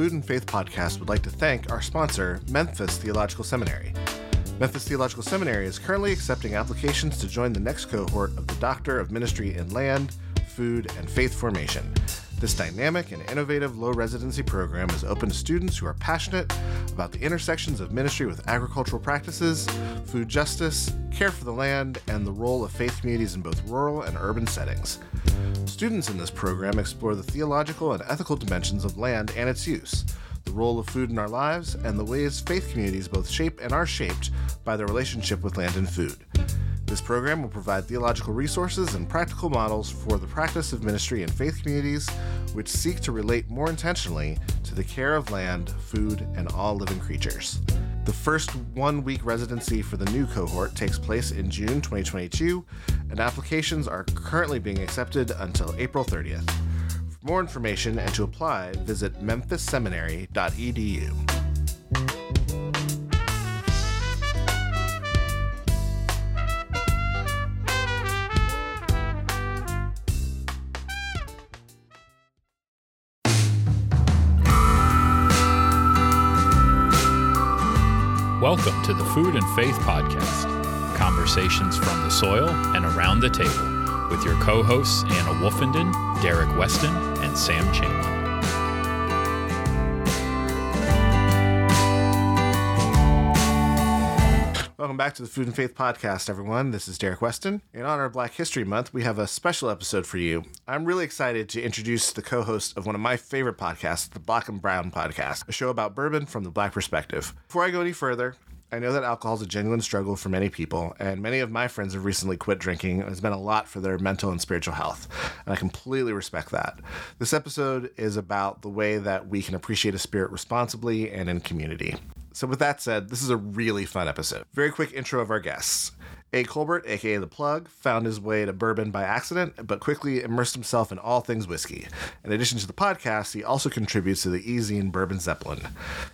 Food and Faith podcast would like to thank our sponsor, Memphis Theological Seminary. Memphis Theological Seminary is currently accepting applications to join the next cohort of the Doctor of Ministry in Land, Food, and Faith Formation. This dynamic and innovative low residency program is open to students who are passionate about the intersections of ministry with agricultural practices, food justice, care for the land, and the role of faith communities in both rural and urban settings. Students in this program explore the theological and ethical dimensions of land and its use, the role of food in our lives, and the ways faith communities both shape and are shaped by their relationship with land and food. This program will provide theological resources and practical models for the practice of ministry in faith communities which seek to relate more intentionally to the care of land, food, and all living creatures. The first one week residency for the new cohort takes place in June 2022, and applications are currently being accepted until April 30th. For more information and to apply, visit memphisseminary.edu. Welcome to the Food and Faith Podcast conversations from the soil and around the table with your co hosts Anna Woofenden, Derrick Weston, and Sam Chamberlain. Welcome back to the Food and Faith Podcast, everyone. This is Derrick Weston. In honor of Black History Month, we have a special episode for you. I'm really excited to introduce the co host of one of my favorite podcasts, the Black and Brown Podcast, a show about bourbon from the Black perspective. Before I go any further, I know that alcohol is a genuine struggle for many people, and many of my friends have recently quit drinking. It's been a lot for their mental and spiritual health, and I completely respect that. This episode is about the way that we can appreciate a spirit responsibly and in community. So, with that said, this is a really fun episode. Very quick intro of our guests. A. Colbert, aka The Plug, found his way to bourbon by accident, but quickly immersed himself in all things whiskey. In addition to the podcast, he also contributes to the e-zine Bourbon Zeppelin.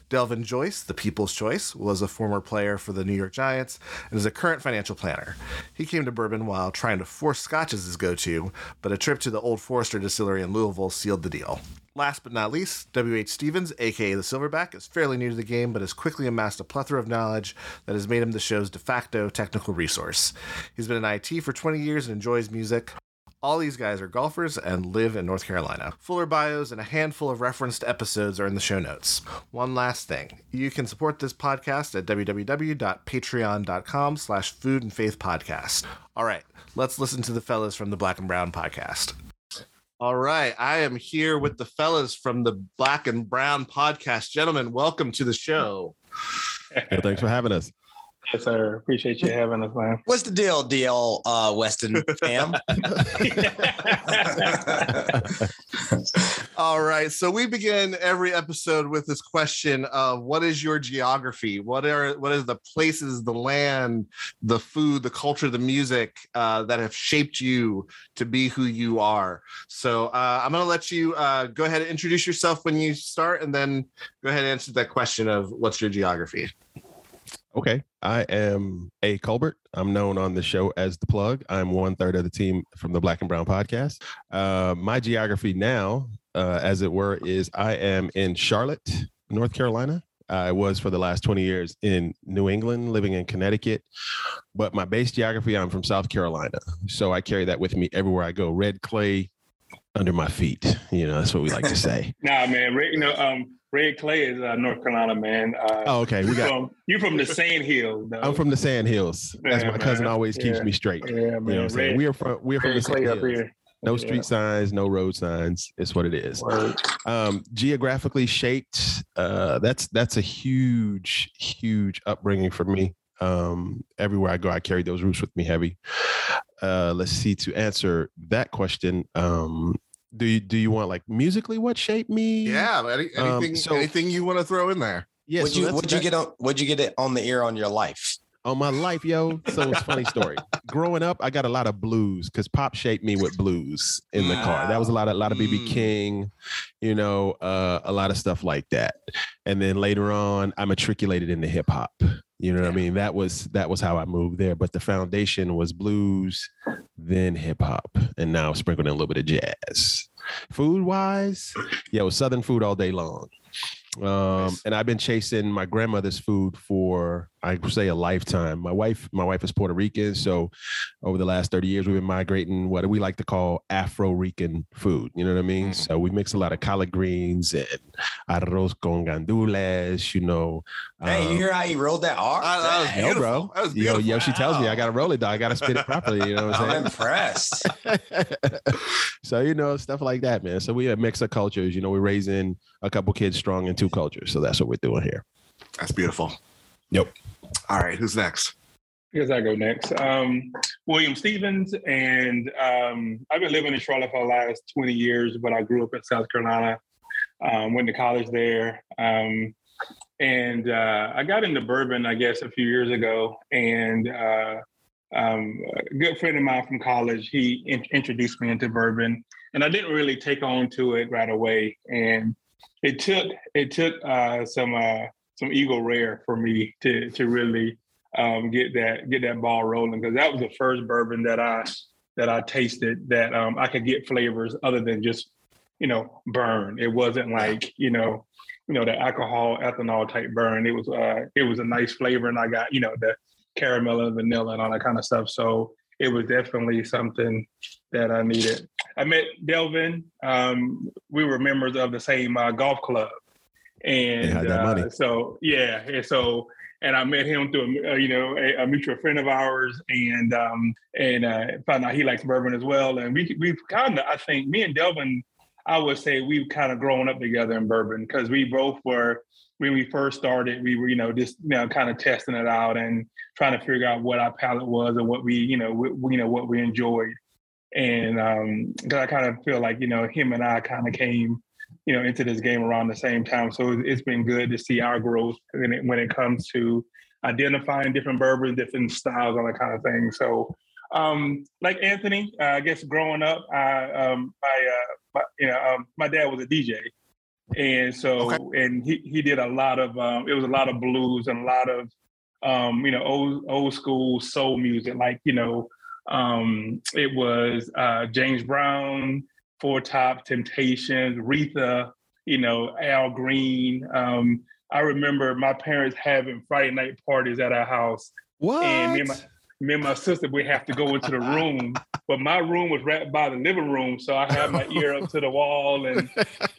Delvin Joyce, the People's Choice, was a former player for the New York Giants and is a current financial planner. He came to bourbon while trying to force scotch as his go-to, but a trip to the Old Forester distillery in Louisville sealed the deal. Last but not least, W.H. Stevens, aka the Silverback, is fairly new to the game but has quickly amassed a plethora of knowledge that has made him the show's de facto technical resource. He's been in IT for 20 years and enjoys music. All these guys are golfers and live in North Carolina. Fuller bios and a handful of referenced episodes are in the show notes. One last thing. You can support this podcast at www.patreon.com slash food and faith podcast. All right, let's listen to the fellas from the Black and Brown podcast. All right. I am here with the fellas from the Black and Brown podcast. Gentlemen, welcome to the show. Yeah, thanks for having us. Yes, sir. Appreciate you having us, man. What's the deal, DL uh, Weston fam? All right. So we begin every episode with this question of what is your geography? What are what is the places, the land, the food, the culture, the music uh, that have shaped you to be who you are? So uh, I'm going to let you uh, go ahead and introduce yourself when you start, and then go ahead and answer that question of what's your geography. Okay. I am A. Colbert. I'm known on the show as the plug. I'm one third of the team from the Black and Brown podcast. Uh, my geography now, uh, as it were, is I am in Charlotte, North Carolina. I was for the last 20 years in New England, living in Connecticut. But my base geography, I'm from South Carolina. So I carry that with me everywhere I go. Red clay under my feet. You know, that's what we like to say. Nah, man. You know, um, Red Clay is uh, North Carolina, man. Uh, Oh, okay. We got. from, you from the Sand Hill. Though. I'm from the Sand Hills. As Yeah, my cousin man. always keeps Yeah. me straight. Yeah, man. You know what I'm saying? Red, We are from we're from the Sand Clay up Hills. here. No Yeah. street signs, no road signs. It's what it is. Um, geographically shaped. Uh, that's that's a huge, huge upbringing for me. Um, everywhere I go, I carry those roots with me heavy. Uh, let's see. To answer that question, um, do you do you want like musically what shaped me? Yeah. Any, Um, anything, so- anything you want to throw in there? yeah. would so you would you get on would you get it on the ear on your life? on my life, yo. So it's a funny story. Growing up, I got a lot of blues because pop shaped me with blues in the car. That was a lot of a lot of BB Mm. King, you know, uh, a lot of stuff like that. And then later on, I matriculated into hip hop. You know what I mean? That was that was how I moved there. But the foundation was blues, then hip hop, and now sprinkled in a little bit of jazz. Food wise, yeah, it was southern food all day long. Um, Nice. and I've been chasing my grandmother's food for I say a lifetime. My wife, my wife is Puerto Rican, so over the last 30 years, we've been migrating what we like to call Afro-Rican food. You know what I mean? Mm. So we mix a lot of collard greens and arroz con gandules, you know. Hey, you um, hear how he rolled that R? I- that Yo, bro. That was Yo, yo, she tells me I gotta roll it though. I gotta spit it properly. You know what I'm saying? I'm impressed. so you know stuff like that, man. So we have mix of cultures. You know, we're raising a couple kids strong in two cultures. So that's what we're doing here. That's beautiful. Yep. All right, who's next? Guess I go next. Um, William Stevens, and um, I've been living in Charlotte for the last 20 years, but I grew up in South Carolina. Um, went to college there, um, and uh, I got into bourbon, I guess, a few years ago. And uh, um, a good friend of mine from college, he in- introduced me into bourbon, and I didn't really take on to it right away. And it took it took uh, some uh, some Eagle Rare for me to to really um, get that get that ball rolling because that was the first bourbon that I that I tasted that um, I could get flavors other than just you know burn. It wasn't like you know you know the alcohol ethanol type burn. It was uh, it was a nice flavor, and I got you know the caramel and vanilla and all that kind of stuff. So it was definitely something that I needed. I met Delvin. Um, we were members of the same uh, golf club, and uh, so yeah, and so and I met him through a, uh, you know a, a mutual friend of ours, and um, and uh, found out he likes bourbon as well. And we we kind of I think me and Delvin, I would say we've kind of grown up together in bourbon because we both were when we first started, we were you know just you know kind of testing it out and trying to figure out what our palate was and what we you know we, you know what we enjoyed. And um, 'cause I kind of feel like you know him and I kind of came you know into this game around the same time. So it's- been good to see our growth when it, when it comes to identifying different bourbons, different styles, all that kind of thing. So um, like Anthony, uh, I guess growing up, I um, my, uh, my you know um, my dad was a DJ. And so, and he, he did a lot of, um, it was a lot of blues and a lot of, um, you know, old, old school soul music. Like, you know, um, it was uh, James Brown, Four Top, Temptations, Retha, you know, Al Green. Um, I remember my parents having Friday night parties at our house, What? and me and my me and my sister we have to go into the room, but my room was right by the living room, so I had my ear up to the wall and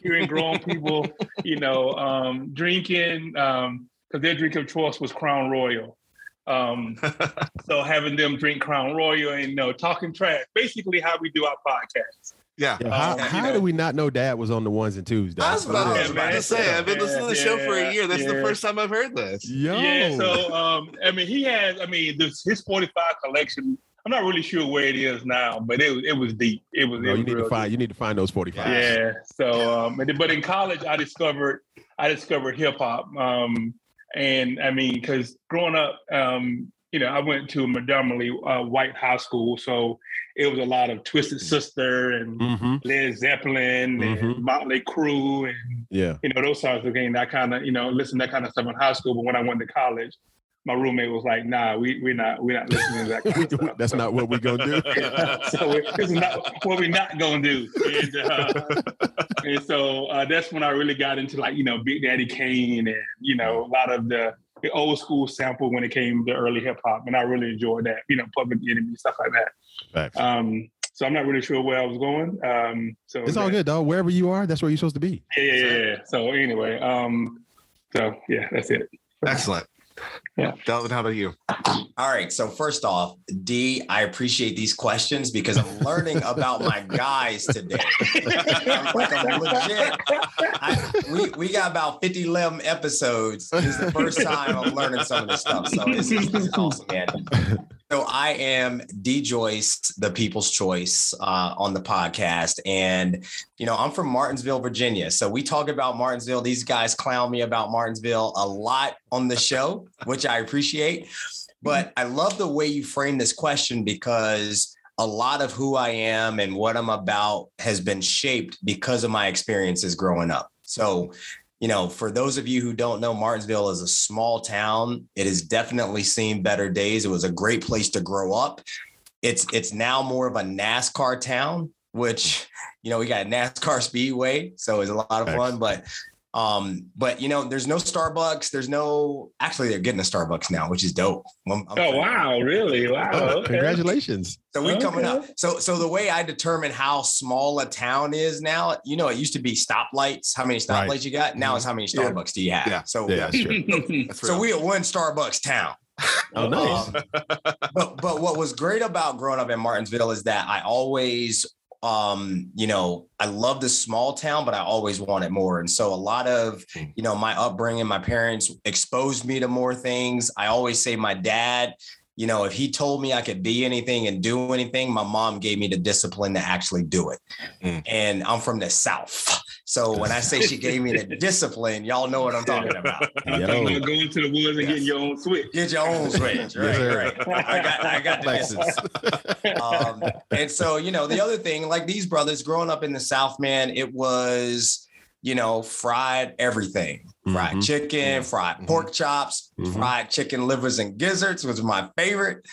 hearing grown people, you know, um, drinking because their drink of choice was Crown Royal. Um, so having them drink Crown Royal and you know talking trash, basically how we do our podcast. Yeah. Yeah, how Um, you know- do we not know Dad was on the ones and twos? Dad? I was about, I was about to say, I've been listening to the show for a Yeah, year. That's the first time I've heard this. Yo. Yeah, so um, I mean, he has. I mean, this his forty five collection. I'm not really sure where it is now, but it was it was deep. It was. Bro, it you need to find deep. you need to find those 45. Yeah. So, um, but but in college, I discovered I discovered hip hop. Um, and I mean, because growing up, um, you know, I went to a predominantly uh, white high school, so it was a lot of Twisted Sister and Mm-hmm. Led Zeppelin Mhm. and Motley Crue and Yeah. you know those sorts of things. I kind of you know listen to that kind of stuff in high school, but when I went to college, my roommate was like, "Nah, we we're not we're not listening to that kind of stuff." That's not what we're gonna do. so we- this is not what we're not gonna do. And, uh, and so uh, that's when I really got into like you know Big Daddy Kane and you know a lot of the, the old school sample when it came to early hip hop, and I really enjoyed that. You know, Public Enemy stuff like that. Facts. Um, so I'm not really sure where I was going. Um, so It's all good, dog. Wherever you are, that's where you're supposed to be. Yeah, yeah, yeah, yeah. So anyway, um, so yeah, that's it. Excellent. Yeah. Delvin, how about you? All right. So first off, D, I appreciate these questions because I'm learning about my guys today. I'm like I'm legit. I, we we got about 50 limb episodes. This is the first time I'm learning some of this stuff. So this is, this is awesome, man. So I am D Joyce, the People's Choice, uh, on the podcast, and you know I'm from Martinsville, Virginia. So we talk about Martinsville. These guys clown me about Martinsville a lot on the show, which I appreciate. But I love the way you frame this question because a lot of who I am and what I'm about has been shaped because of my experiences growing up. So, you know, for those of you who don't know, Martinsville is a small town. It has definitely seen better days. It was a great place to grow up. It's it's now more of a NASCAR town, which you know we got NASCAR Speedway, so it's a lot of fun. But Um, but you know, there's no Starbucks. There's no. Actually, they're getting a Starbucks now, which is dope. I'm- I'm Oh wow, really? Wow. Oh, okay. congratulations. So we coming up. So so the way I determine how small a town is now, you know, it used to be stoplights. How many stoplights Right. you got? Now it's how many Yeah. Starbucks do you have? Yeah. So Yeah, that's true. So we are one Starbucks town. Oh, nice. Um, but but what was great about growing up in Martinsville is that I always um you know I love the small town but I always wanted more. And so a lot of you know my upbringing my parents exposed me to more things. I always say my dad you know if he told me I could be anything and do anything my mom gave me the discipline to actually do it. Mm. and I'm from the south so when I say she gave me the discipline y'all know what I'm talking about I'm Yo. talking about going to the woods and Yes. getting your own switch. Get your own switch. Right, sir. right. I got I got the discipline. um, and so you know the other thing like these brothers growing up in the south man it was you know fried everything fried Mhm. chicken fried Mhm. pork chops Mhm. fried chicken livers and gizzards was my favorite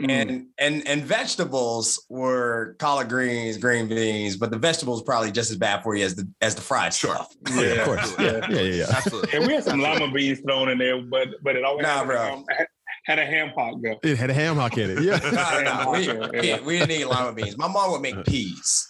Mm. and and and vegetables were collard greens green beans but the vegetables probably just as bad for you as the as the fried Sure. stuff Yeah, of course. Yeah, yeah, yeah. yeah. Absolutely. And we had some lima beans thrown in there, but but it always Nah, had, bro. um, had a ham hock though. It had a ham hock in it. Yeah. no, no, we, we, we didn't eat lima beans my mom would make peas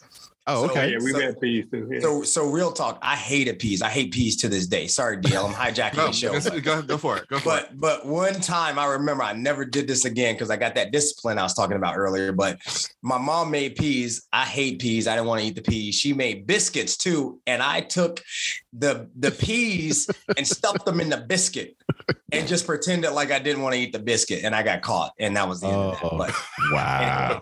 Oh, So, okay. Yeah, we've So- had peas too. Yeah. So, so real talk. I hated peas. I hate peas to this day. Sorry, DL. I'm hijacking No, the show. go, But, go, go for it. Go for it. but but one time I remember I never did this again because I got that discipline I was talking about earlier. But my mom made peas. I hate peas. I didn't want to eat the peas. She made biscuits too, and I took the the peas and stuffed them in the biscuit and just pretended like I didn't want to eat the biscuit, and I got caught, and that was the end of Oh. that. But Wow.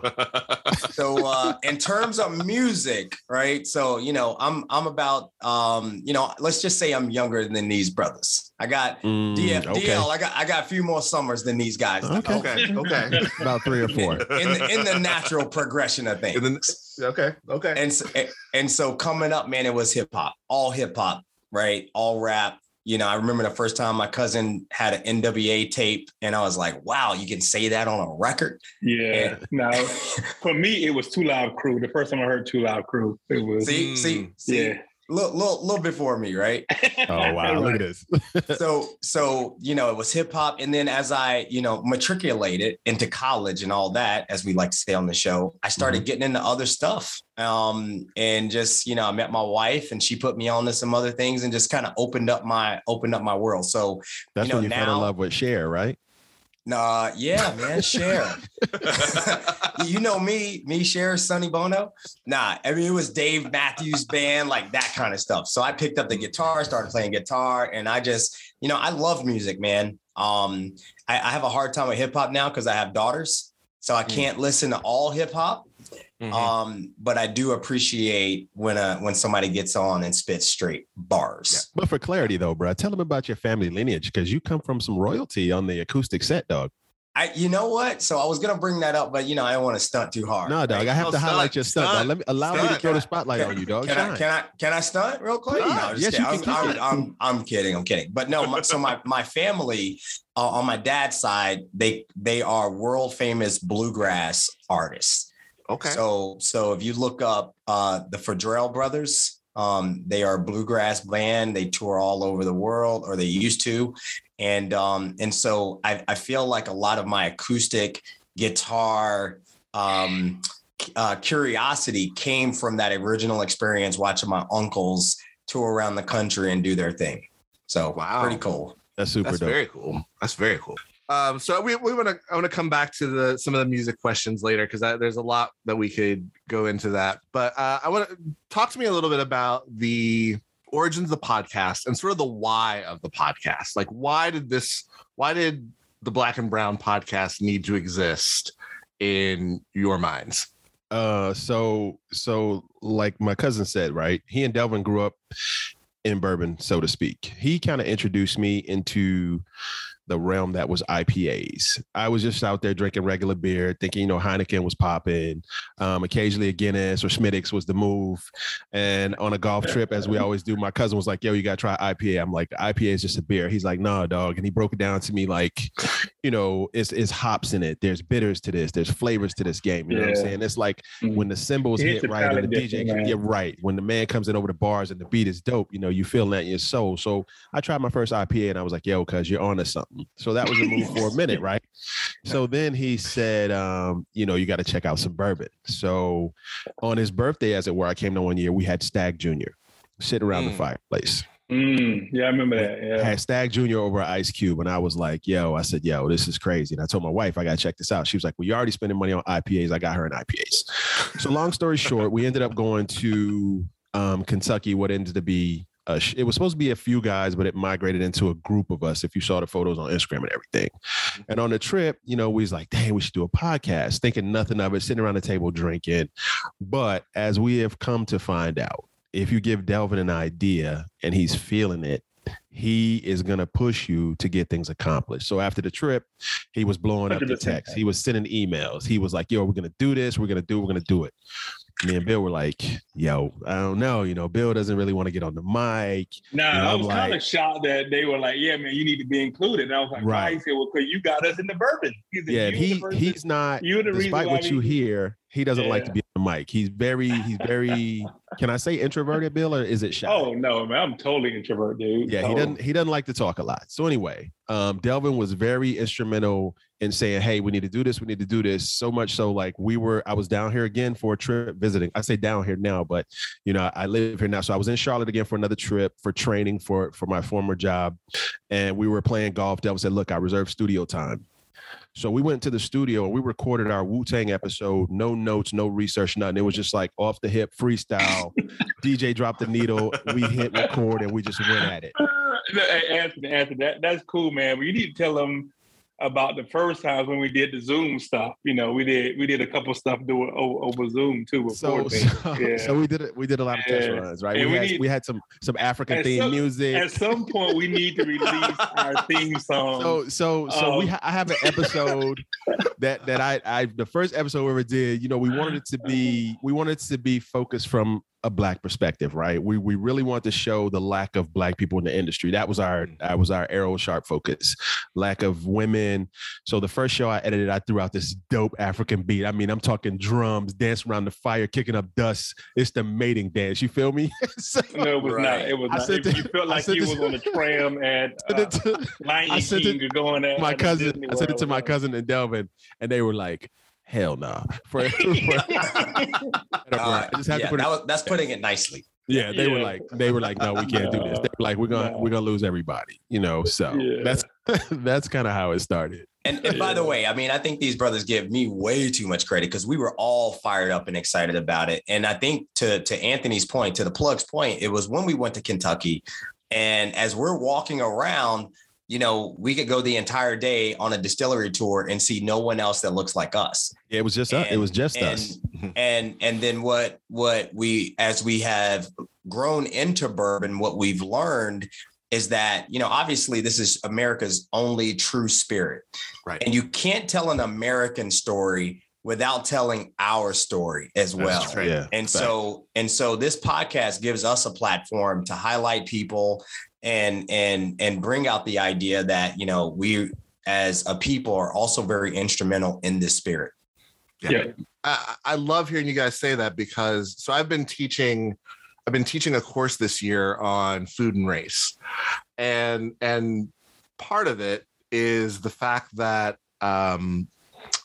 so uh in terms of music right so you know i'm i'm about um you know let's just say i'm younger than these brothers i got Mm, DL, okay. DL i got i got a few more summers than these guys Okay. okay. Okay. About three or four. in the, in the natural progression of things And then, okay. Okay. and so, and so coming up man it was hip-hop all hip-hop right all rap you know i remember the first time my cousin had an nwa tape and i was like wow you can say that on a record yeah. Now, for me it was Too Loud Crew. The first time I heard Too Loud Crew, it was see see Mm, see yeah. Little, little, little before me right Oh wow. Look at this. so so you know it was hip hop and then as i you know matriculated into college and all that as we like to say on the show i started getting into other stuff um and just you know i met my wife and she put me on to some other things and just kind of opened up my opened up my world so That's You know, when you fell in love with Cher, right? Nah yeah man Cher. You know me me Cher sonny bono. Nah i mean it was dave matthews band like that kind of stuff. So i picked up the guitar started playing guitar and i just you know i love music man. Um i, I have a hard time with hip-hop now because i have daughters so i can't listen to all hip-hop Mhm. um but i do appreciate when uh when somebody gets on and spits straight bars But for clarity though, bro, tell them about your family lineage because you come from some royalty on the acoustic set, dog. I you know what so i was gonna bring that up but you know i don't want to stunt too hard No, dog, I have No, to highlight your stunt. stunt, Let me allow me to stunt. throw the spotlight on you, dog. Can I, can I can I stunt real quick? No, just yes, you can I'm, kick it. I'm, I'm, I'm kidding. I'm kidding. But no, my, so my my family uh, on my dad's side, they they are world famous bluegrass artists. okay. So so if you look up uh, the Fedrell brothers, um, they are a bluegrass band. They tour all over the world, or they used to, and um, and so I, I feel like a lot of my acoustic guitar um, uh, curiosity came from that original experience watching my uncles tour around the country and do their thing. So Wow. pretty cool. That's super That's dope. very cool. That's very cool. Um, so we, we want to I want to come back to the some of the music questions later because there's a lot that we could go into that. But uh, I want to talk to me a little bit about the origins of the podcast and sort of the why of the podcast. Like, why did this? Why did the Black and Brown podcast need to exist in your minds? Uh, so so like my cousin said, right? He and Delvin grew up in bourbon, so to speak. He kind of introduced me into the realm that was IPAs. I was just out there drinking regular beer, thinking, you know, Heineken was popping. Um, occasionally a Guinness or Schmittix was the move. And on a golf trip, as we always do, my cousin was like, yo, you got to try IPA. I'm like, IPA is just a beer. He's like, no, dog. And he broke it down to me like, you know, it's, it's hops in it. There's bitters to this. There's flavors to this game. You know what I'm saying? It's like Mhm. when the cymbals It's hit right and the DJ, man. yeah, right. When the man comes in over the bars and the beat is dope, you know, you feel that in your soul. So I tried my first IPA and I was like, yo, cuz you're on to something. So that was a move for a minute, right? So then he said, um, you know, you got to check out some bourbon. So on his birthday, as it were, I came to one year, we had Stagg Jr. sitting around the Mm. fireplace. Mm, yeah, I remember that. Yeah. Had Stagg Jr. over Ice Cube, and I was like, "Yo," I said, "Yo, this is crazy." And I told my wife, "I gotta check this out." She was like, "Well, you're already spending money on IPAs. I got her an IPAs." So, long story short, we ended up going to um, Kentucky. What ended to be a it was supposed to be a few guys, but it migrated into a group of us. If you saw the photos on Instagram and everything, and on the trip, you know, we was like, "Dang, we should do a podcast." Thinking nothing of it, sitting around the table drinking. But as we have come to find out, if you give Delvin an idea and he's feeling it, he is going to push you to get things accomplished. So after the trip, he was blowing up the text. He was sending emails. He was like, yo, we're going to do this. We're going to do, we're going to do it. Me and Bill were like, yo, I don't know. You know, Bill doesn't really want to get on the mic. Nah, I was kind of shocked that they were like, "Yeah, man, you need to be included." And I was like, Right. He said, "Well, because you got us in the bourbon." Said, Yeah, he, he's not. you're the reason Despite what you hear, he doesn't like to be the mic. He's very, he's very. can I say introverted, Bill, or is it shy? Oh no, man, I'm totally introvert, dude. Yeah, he doesn't he doesn't like to talk a lot. So anyway, um, Delvin was very instrumental in saying, "Hey, we need to do this. We need to do this." So much so, like we were, I was down here again for a trip visiting. I say down here now, but you know, I live here now. So I was in Charlotte again for another trip for training for for my former job, and we were playing golf. Delvin said, "Look, I reserved studio time." So we went to the studio and we recorded our Wu Tang episode. No notes, no research, nothing. It was just like off the hip freestyle. DJ dropped the needle. We hit record and we just went at it. Anthony, Anthony, that, that's cool, man. But you need to tell them about the first times when we did the Zoom stuff. You know, we did we did a couple stuff doing over, over Zoom too before. So, so, yeah. so we did it. We did a lot of test Yeah. runs, right? And we, we had need- we had some some African themed some- music. At some point, we need to release our theme song. so so so we um, ha- I have an episode that that I I the first episode we ever did. You know, we wanted it to be we wanted it to be focused from a black perspective, right? We we really want to show the lack of black people in the industry. That was our that was our arrow sharp focus. Lack of women. So the first show I edited, I threw out this dope African beat. I mean, I'm talking drums, dance around the fire, kicking up dust. It's the mating dance. You feel me? So- no, it was Right. not. It was I not. sent you felt like you was on the tram at sent uh, it to- Lion I sent King or going at my cousin. I sent it to my cousin and Delvin, and they were like, "Hell no!" For, for- Uh, I just had yeah, put that was, that's putting it nicely. Yeah, they were like, they were like, "No, we can't do this." They were like, "We're gonna, No. we're gonna lose everybody," you know. So Yeah. that's that's kind of how it started. And, and by the way, I mean, I think these brothers give me way too much credit because we were all fired up and excited about it. And I think to to Anthony's point, to the plug's point, it was when we went to Kentucky, and as we're walking around, you know, we could go the entire day on a distillery tour and see no one else that looks like us. Yeah, it was just us. It was just and, us. And and then what what we as we have grown into bourbon, what we've learned is that you know obviously this is America's only true spirit, Right. And you can't tell an American story without telling our story as well. That's. Yeah, And so and so this podcast gives us a platform to highlight people and and and bring out the idea that you know we as a people are also very instrumental in this spirit. Yeah. I, I love hearing you guys say that because so I've been teaching I've been teaching a course this year on food and race. And and part of it is the fact that um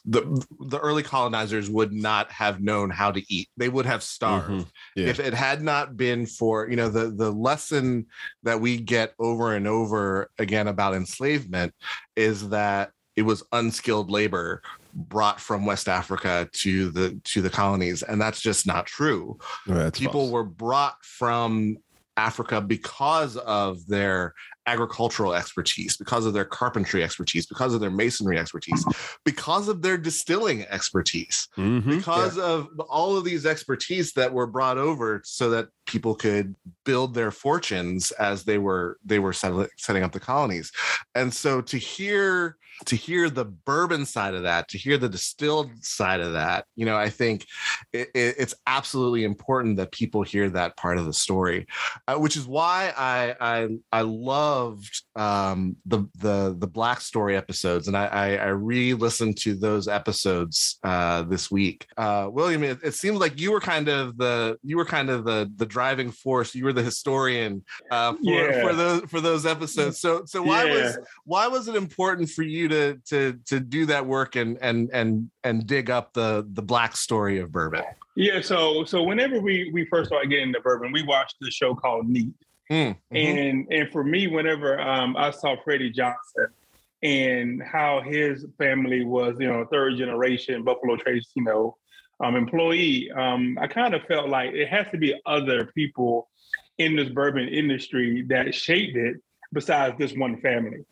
the the early colonizers would not have known how to eat. They would have starved. Mhm. Yeah. If it had not been for, you know, the the lesson that we get over and over again about enslavement is that it was unskilled labor brought from West Africa to the to the colonies, and that's just not true. People false. were brought from Africa because of their agricultural expertise, because of their carpentry expertise, because of their masonry expertise, because of their distilling expertise, Mhm. because of all of these expertise that were brought over so that people could build their fortunes as they were they were setting up the colonies. And so to hear to hear the bourbon side of that, to hear the distilled side of that, you know, I think it, it- it's absolutely important that people hear that part of the story, uh, which is why I I I loved um, the the the Black Story episodes, and I I, I re-listened to those episodes uh, this week. Uh, William, it, it seems like you were kind of the you were kind of the the driving force. You were the historian uh, for Yeah. for those for those episodes. So so why was why was it important for you to to to do that work and and and and dig up the the black story of bourbon? Yeah, so so whenever we we first started getting into bourbon, we watched the show called Neat. Mm, mhm. And and for me, whenever um, I saw Freddie Johnson and how his family was, you know, third generation Buffalo Trace, you know, um, employee, um, I kind of felt like it has to be other people in this bourbon industry that shaped it besides this one family.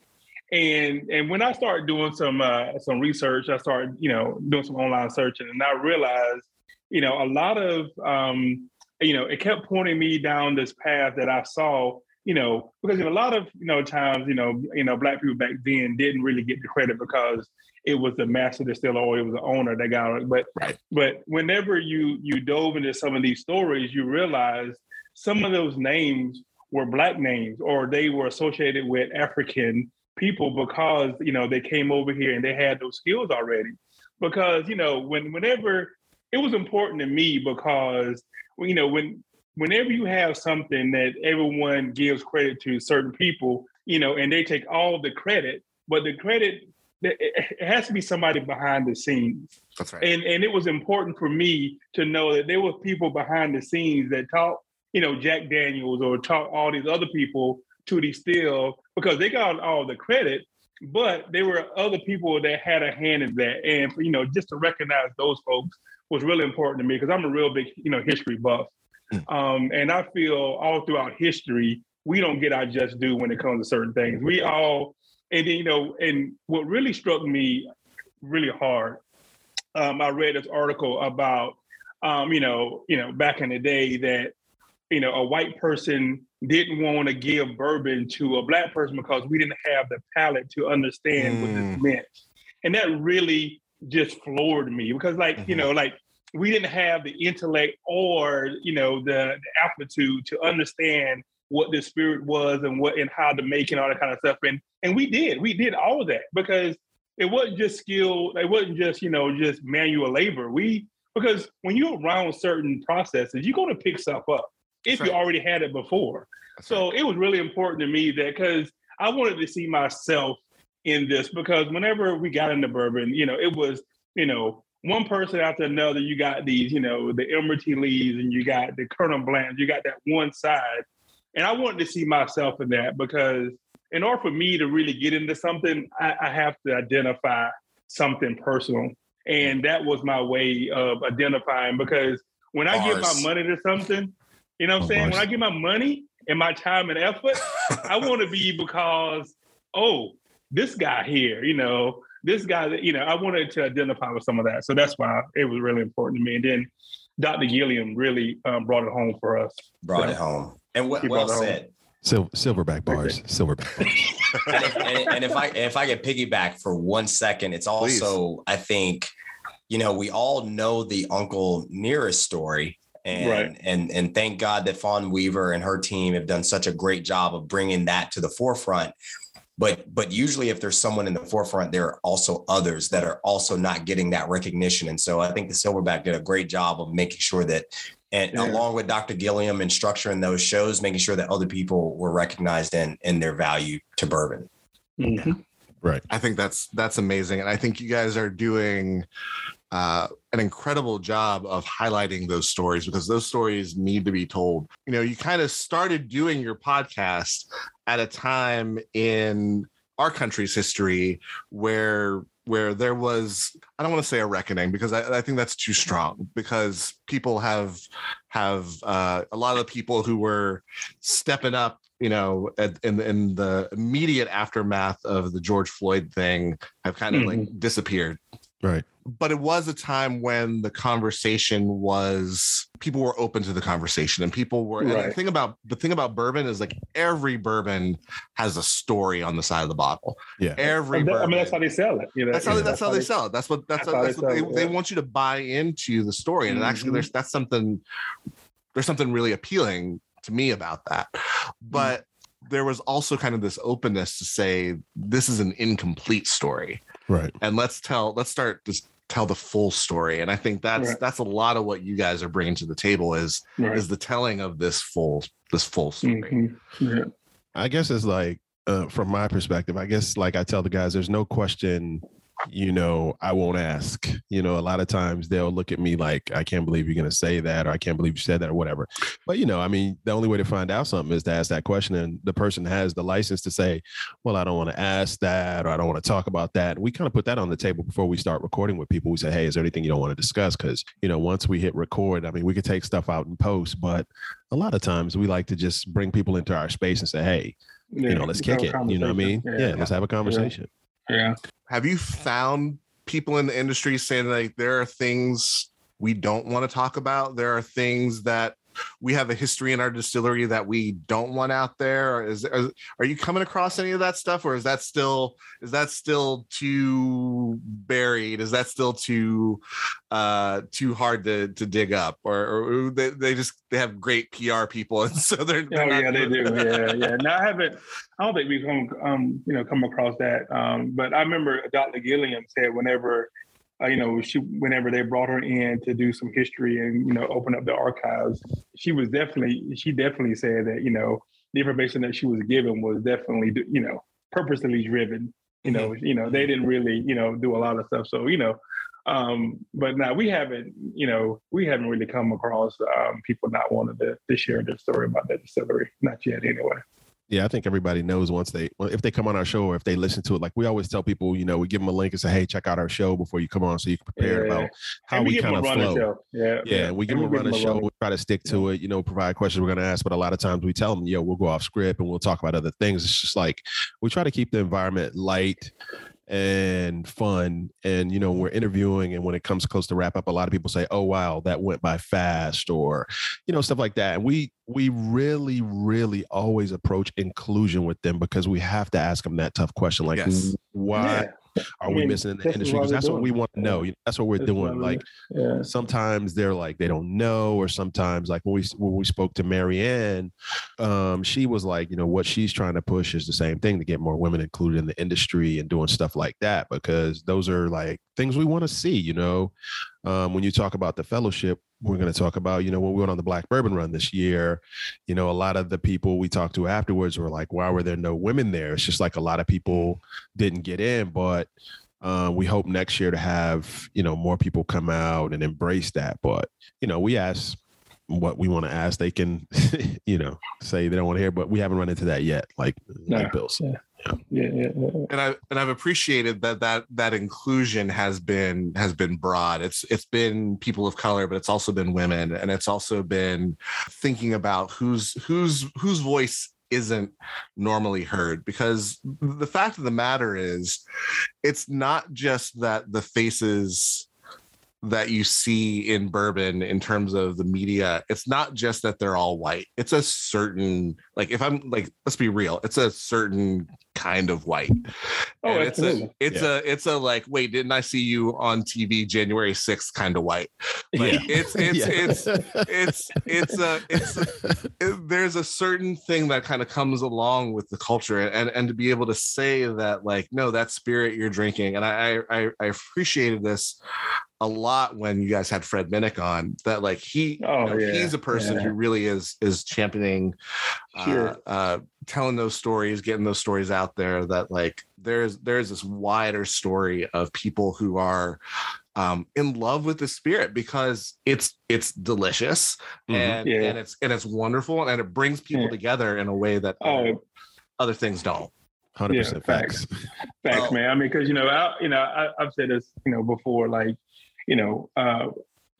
And and when I started doing some uh, some research, I started you know doing some online searching, and I realized you know a lot of um, you know, it kept pointing me down this path that I saw, you know, because in a lot of, you know, times, you know, you know, black people back then didn't really get the credit because it was the master distiller or it was the owner that got it. But Right. but whenever you you dove into some of these stories, you realize some of those names were black names or they were associated with African people because, you know, they came over here and they had those skills already. Because, you know, when whenever it was important to me because you know, when whenever you have something that everyone gives credit to certain people, you know, and they take all the credit, but the credit it has to be somebody behind the scenes. That's right. And and it was important for me to know that there were people behind the scenes that taught, you know, Jack Daniels or taught all these other people to distill because they got all the credit, but there were other people that had a hand in that. And you know, just to recognize those folks was really important to me because I'm a real big, you know, history buff. Um, and I feel all throughout history, we don't get our just due when it comes to certain things. We all, and then, you know, and what really struck me really hard, um, I read this article about, um, you know, you know, back in the day that, you know, a white person didn't want to give bourbon to a black person because we didn't have the palate to understand what Mm. this meant. And that really just floored me because, like, you Mhm. know, like we didn't have the intellect or, you know, the, the aptitude to understand what the spirit was and what and how to make and all that kind of stuff. And and we did, we did all of that because it wasn't just skill, it wasn't just, you know, just manual labor. We because when you're around certain processes, you're gonna pick stuff up if That's you already had it before. That's So right. it was really important to me that because I wanted to see myself in this because whenever we got into bourbon, you know, it was, you know, one person after another, you got these, you know, the Elmer T. Lees and you got the Colonel Blands, you got that one side. And I wanted to see myself in that because in order for me to really get into something, I, I have to identify something personal. And that was my way of identifying because when I give my money to something, you know what I'm Oh, saying? When. I give my money and my time and effort, I want to be because, oh, this guy here, you know, this guy that, you know, I wanted to identify with some of that. So that's why it was really important to me. And then Dr. Gilliam really um, brought it home for us. Brought So- it home. And what He well brought it home. said. Sil- silverback bars. Silverback bars. and, if, and, and if I if I could piggyback for one second, it's also I think, you know, we all know the Uncle Nearest story, and Right. and and thank God that Fawn Weaver and her team have done such a great job of bringing that to the forefront. But but usually, if there's someone in the forefront, there are also others that are also not getting that recognition. And so I think the Silverback did a great job of making sure that. And Yeah. along with Dr. Gilliam and structuring those shows, making sure that other people were recognized in in their value to bourbon. Mhm. Right. I think that's that's amazing, and I think you guys are doing uh, an incredible job of highlighting those stories because those stories need to be told. You know, you kind of started doing your podcast at a time in our country's history where where there was I don't want to say a reckoning because I, I think that's too strong because people have have uh, a lot of people who were stepping up you know at, in in the immediate aftermath of the George Floyd thing have kind of like disappeared Right. But it was a time when the conversation was people were open to the conversation and people were and the thing about the thing about bourbon is like every bourbon has a story on the side of the bottle Yeah. every bourbon. I mean, that's how they sell it. You know, that's how, you they, that's how they sell it. That's what that's, that's what, how that's they what they, sell it, they want you to buy into the story. And actually Mhm. there's that's something there's something really appealing to me about that. But there was also kind of this openness to say this is an incomplete story. Right. And let's tell let's start to tell the full story. And I think that's Right. that's a lot of what you guys are bringing to the table is Right. is the telling of this full this full story. Mhm. Yeah. I guess it's like, uh, from my perspective, I guess like I tell the guys, there's no question, you know, I won't ask. You know, a lot of times they'll look at me like, I can't believe you're going to say that, or I can't believe you said that, or whatever. But, you know, I mean, the only way to find out something is to ask that question. And the person has the license to say, well, I don't want to ask that, or I don't want to talk about that. We kind of put that on the table before we start recording with people. We say, hey, is there anything you don't want to discuss? Because, you know, once we hit record, I mean, we could take stuff out and post, but a lot of times we like to just bring people into our space and say, hey, you know, let's kick it. You know what I mean? Yeah, let's have a conversation. Yeah. Have you found people in the industry saying like there are things we don't want to talk about? There are things that we have a history in our distillery that we don't want out there. Or is are, are you coming across any of that stuff, or is that still is that still too buried? Is that still too uh too hard to to dig up, or, or they, they just they have great PR people, and so they're, Oh they're not yeah, they do. Yeah, yeah. No, I haven't. I don't think we've come, um, you know, come across that. Um, but I remember Dr. Gilliam said whenever, uh, you know, she whenever they brought her in to do some history and you know open up the archives, she was definitely she definitely said that you know the information that she was given was definitely you know purposely driven. You know, you know they didn't really you know do a lot of stuff. So you know. Um, but now we haven't, you know, we haven't really come across um, people not wanting to, to share their story about that distillery. Not yet, anyway. Yeah, I think everybody knows once they if they come on our show or if they listen to it. Like we always tell people, you know, we give them a link and say, "Hey, check out our show before you come on, so you can prepare Yeah. about how we, give kind of flow." show. Yeah, Yeah, we give them a run of show. run. We try to stick to it. You know, provide questions we're going to ask, but a lot of times we tell them, "Yo, we'll go off script and we'll talk about other things." It's just like we try to keep the environment light and fun. And you know, we're interviewing, and when it comes close to wrap up, a lot of people say, "Oh, wow, that went by fast," or you know, stuff like that. And we we really, really always approach inclusion with them because we have to ask them that tough question, like, Yes. "Why?" Yeah. Are we missing in the industry? Because that's what we want to know. Know, That's what we're That's doing. we're Like Yeah. sometimes they're like they don't know or sometimes like when we when we spoke to marianne um she was like you know what she's trying to push is the same thing to get more women included in the industry and doing stuff like that because those are like things we want to see you know um when you talk about the fellowship we're going to talk about you know when we went on the black bourbon run this year you know a lot of the people we talked to afterwards were like why were there no women there it's just like a lot of people didn't get in but uh, we hope next year to have you know more people come out and embrace that. But you know, we ask what we want to ask. They can, you know, say they don't want to hear, but we haven't run into that yet. Like, like No. Bill said. Yeah, yeah, yeah. and I and I've appreciated that that that inclusion has been has been broad. It's it's been people of color, but it's also been women, and it's also been thinking about whose whose whose voice isn't normally heard because the fact of the matter is it's not just that the faces that you see in bourbon in terms of the media it's not just that they're all white it's a certain like if i'm like let's be real it's a certain kind of white. Oh, and it's a it's a it's a like wait didn't i see you on tv january 6th kind of white? Like it's it's Yeah. it's it's it's a it's it- there's a certain thing that kind of comes along with the culture and and to be able to say that like no that spirit you're drinking and i i i appreciated this a lot when you guys had Fred Minnick on that like he you Oh, know, yeah, he's a person yeah. who really is is championing Sure. uh telling those stories getting those stories out there that like there's there's this wider story of people who are um in love with the spirit because it's it's delicious Mhm. and Yeah. and it's and it's wonderful and it brings people Yeah. together in a way that Oh, other things don't hundred percent facts. Facts, oh. man. I mean, because you know, I, you know, I, have said this, you know, before, like, you know, uh,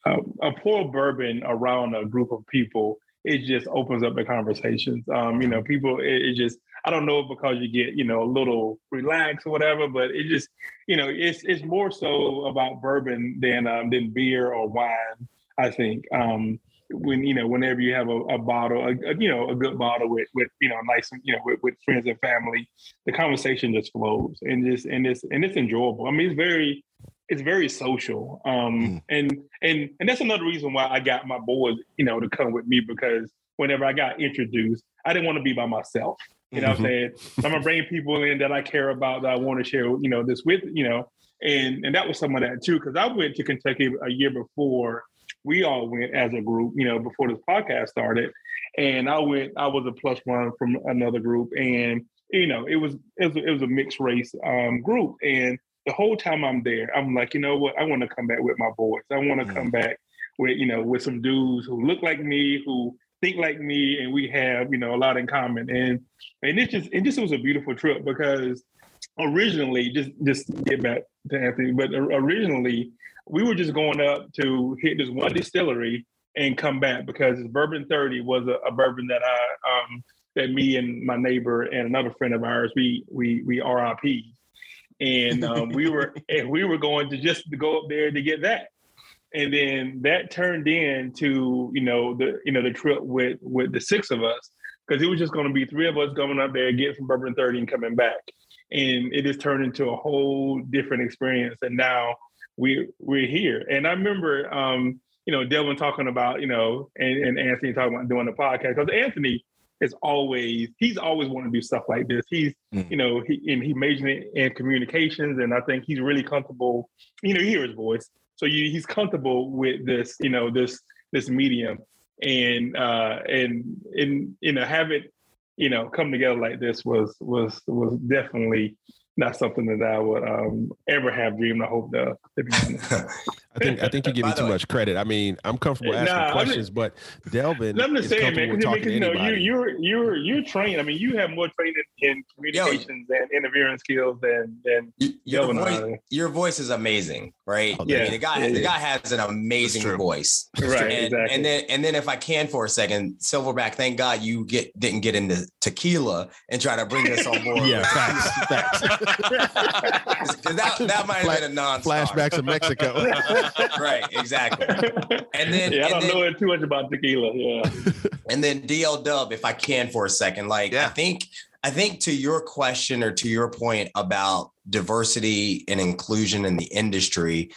a, a pour bourbon around a group of people, it just opens up the conversations. Um, you know, people, it, it just, I don't know because you get, you know, a little relaxed or whatever, but it just, you know, it's it's more so about bourbon than um, than beer or wine. I think. Um, when you know whenever you have a, a bottle a, a, you know a good bottle with with you know nice you know with, with, friends and family the conversation just flows and just and it's and it's enjoyable i mean it's very it's very social um mm. and and and that's another reason why i got my boys you know to come with me because whenever i got introduced i didn't want to be by myself you know mm-hmm. what i'm mm-hmm. saying i'm gonna bring people in that i care about that i want to share you know this with you know and and that was some of that too because i went to kentucky a year before we all went as a group, you know, before this podcast started. And I went, I was a plus one from another group. And, you know, it was it was, it was a mixed race um, group. And the whole time I'm there, I'm like, you know what, I want to come back with my boys. I want to mm-hmm. come back with, you know, with some dudes who look like me, who think like me, and we have, you know, a lot in common. And and it just it just was a beautiful trip because originally, just just get back to Anthony, but originally we were just going up to hit this one distillery and come back because bourbon 30 was a, a, bourbon that I um that me and my neighbor and another friend of ours we we we RIP. And um, we were and we were going to just to go up there to get that. And then that turned into, you know, the you know, the trip with with the six of us, because it was just gonna be three of us going up there, get from bourbon 30 and coming back. And it just turned into a whole different experience. And now we we're here. And I remember, um, you know, Delvin talking about, you know, and, and Anthony talking about doing the podcast because Anthony is always he's always want to do stuff like this. He's mm. you know he and he majored in communications, and I think he's really comfortable. You know, you hear his voice, so you, he's comfortable with this. You know, this this medium, and uh, and and you know have it you know come together like this was was was definitely not something that I would um, ever have dreamed. I hope to, to be honest. I think I think you're giving too way. much credit. I mean, I'm comfortable asking nah, questions, just, but Delvin I'm just saying, man, because you know you you're you're you're trained. I mean, you have more training in communications Yo, and interviewing skills than than your voice, your voice is amazing, right? Oh, yeah, I mean, the guy yeah, the guy has an amazing voice, right? And, exactly. and then and then if I can for a second, Silverback, thank God you get didn't get into tequila and try to bring this on board. yeah, facts, facts. that that might have been a non flashbacks of Mexico. right, exactly. And then yeah, I don't then, know too much about tequila. Yeah. And then DL Dub, if I can for a second, like yeah. I think I think to your question or to your point about diversity and inclusion in the industry,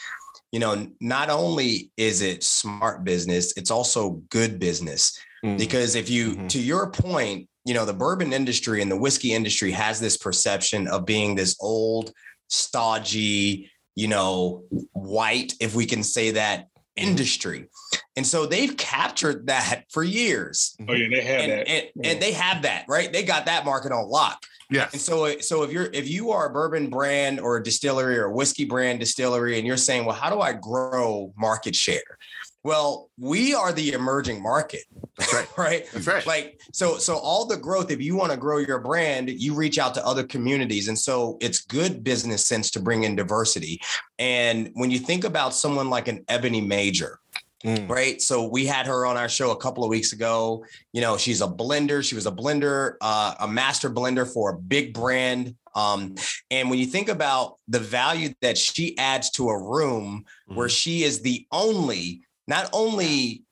you know, not only is it smart business, it's also good business. Mm. Because if you, mm-hmm. to your point, you know, the bourbon industry and the whiskey industry has this perception of being this old, stodgy, you know, white, if we can say that, hmm. industry. And so they've captured that for years. Oh yeah, they have and, that. And, and, they have that, right? They got that market on lock. Yeah. And so uh, so if you're if you are a bourbon brand or a distillery or a whiskey brand distillery and you're saying, well, how do I grow market share? Well, we are the emerging market. That's right. right. That's right. Like so so all the growth if you want to grow your brand, you reach out to other communities and so it's good business sense to bring in diversity. And when you think about someone like an Eboni Major, Mm. Right. So we had her on our show a couple of weeks ago. You know, she's a blender. She was a blender, uh, a master blender for a big brand. Um, and when you think about the value that she adds to a room mm. where she is the only not only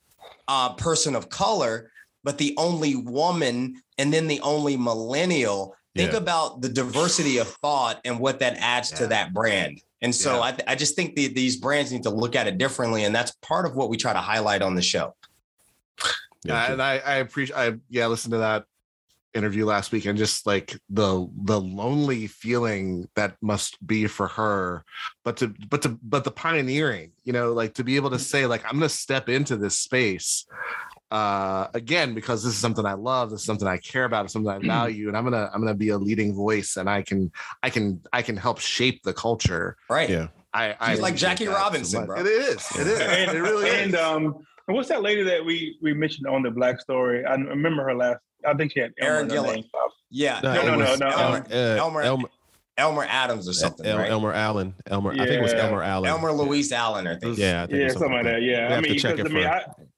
a person of color, but the only woman and then the only millennial. Think yeah. about the diversity of thought and what that adds yeah. to that brand. And so yeah. I, th- I just think the, these brands need to look at it differently. And that's part of what we try to highlight on the show. Yeah, and I, I appreciate I yeah, listen to that interview last week and just like the the lonely feeling that must be for her but to but to but the pioneering you know like to be able to mm-hmm. say like i'm gonna step into this space uh again because this is something i love this is something i care about it's something i value and i'm gonna i'm gonna be a leading voice and i can i can i can help shape the culture. Right. Yeah. I i like jackie robinson so bro. it is. It is. And, it really and is. um and what's that lady that we we mentioned on the black story? I remember her last I think she had Erin Gillen. Yeah, No, it no, no, no, Elmer, uh, Elmer, Elmer, Elmer Adams or something, El- right? Elmer Allen. Elmer. I think it was Elmer Allen. Elmer Louise Allen, I think. Yeah, I think Yeah, something like that. Yeah, We I have mean, to check because it I mean,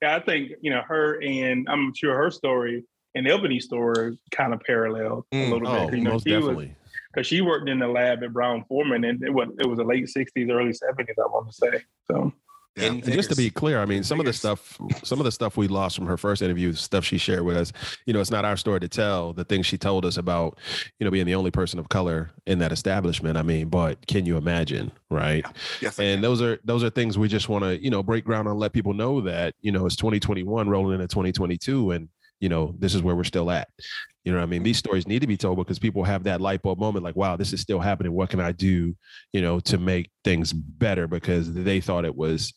for- I, I think you know her and I'm sure her story and the Eboni story kind of paralleled a Mm, little Oh, bit. You know, most definitely. because she worked in the lab at Brown-Forman, and it was it was the late '60s, early '70s. I want to say. So Yeah. And just to be clear, I mean, some of the stuff, some of the stuff we lost from her first interview, stuff she shared with us, you know, it's not our story to tell. The things she told us about, you know, being the only person of color in that establishment. I mean, but can you imagine, right? Yes. And those are those are things we just want to, you know, break ground and let people know that, you know, it's 2021 rolling into 2022, and you know, this is where we're still at. You know what I mean? These mm-hmm. stories need to be told because people have that light bulb moment like, wow, this is still happening. What can I do, you know, to make things better? Because they thought it was,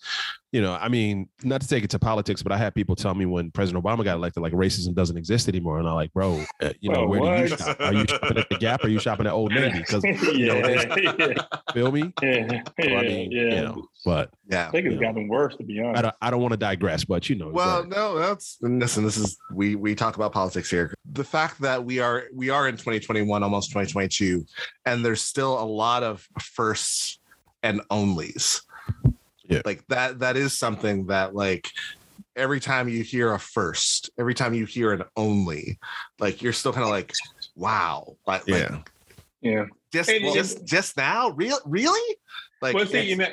you know, I mean, not to take it to politics, but I had people tell me when President Obama got elected, like racism doesn't exist anymore. And I'm like, bro, uh, you know, Oh, where do you what? shop? Are you shopping at the Gap? Or are you shopping at Old Navy? Because yeah, yeah, feel me? yeah, So, yeah, I mean, yeah. you know, but yeah. I think it's Yeah. gotten worse to be honest. I don't, I don't want to digress, but you know, Well, but- no, that's and listen. This is we we talk about politics here. The fact that we are we are in 2021, almost 2022, and there's still a lot of firsts and onlys. Yeah. like that. That is something that like every time you hear a first, every time you hear an only, like you're still kind of like, wow, like, like Yeah. yeah. just And- just just now, real really, like well, see, you know,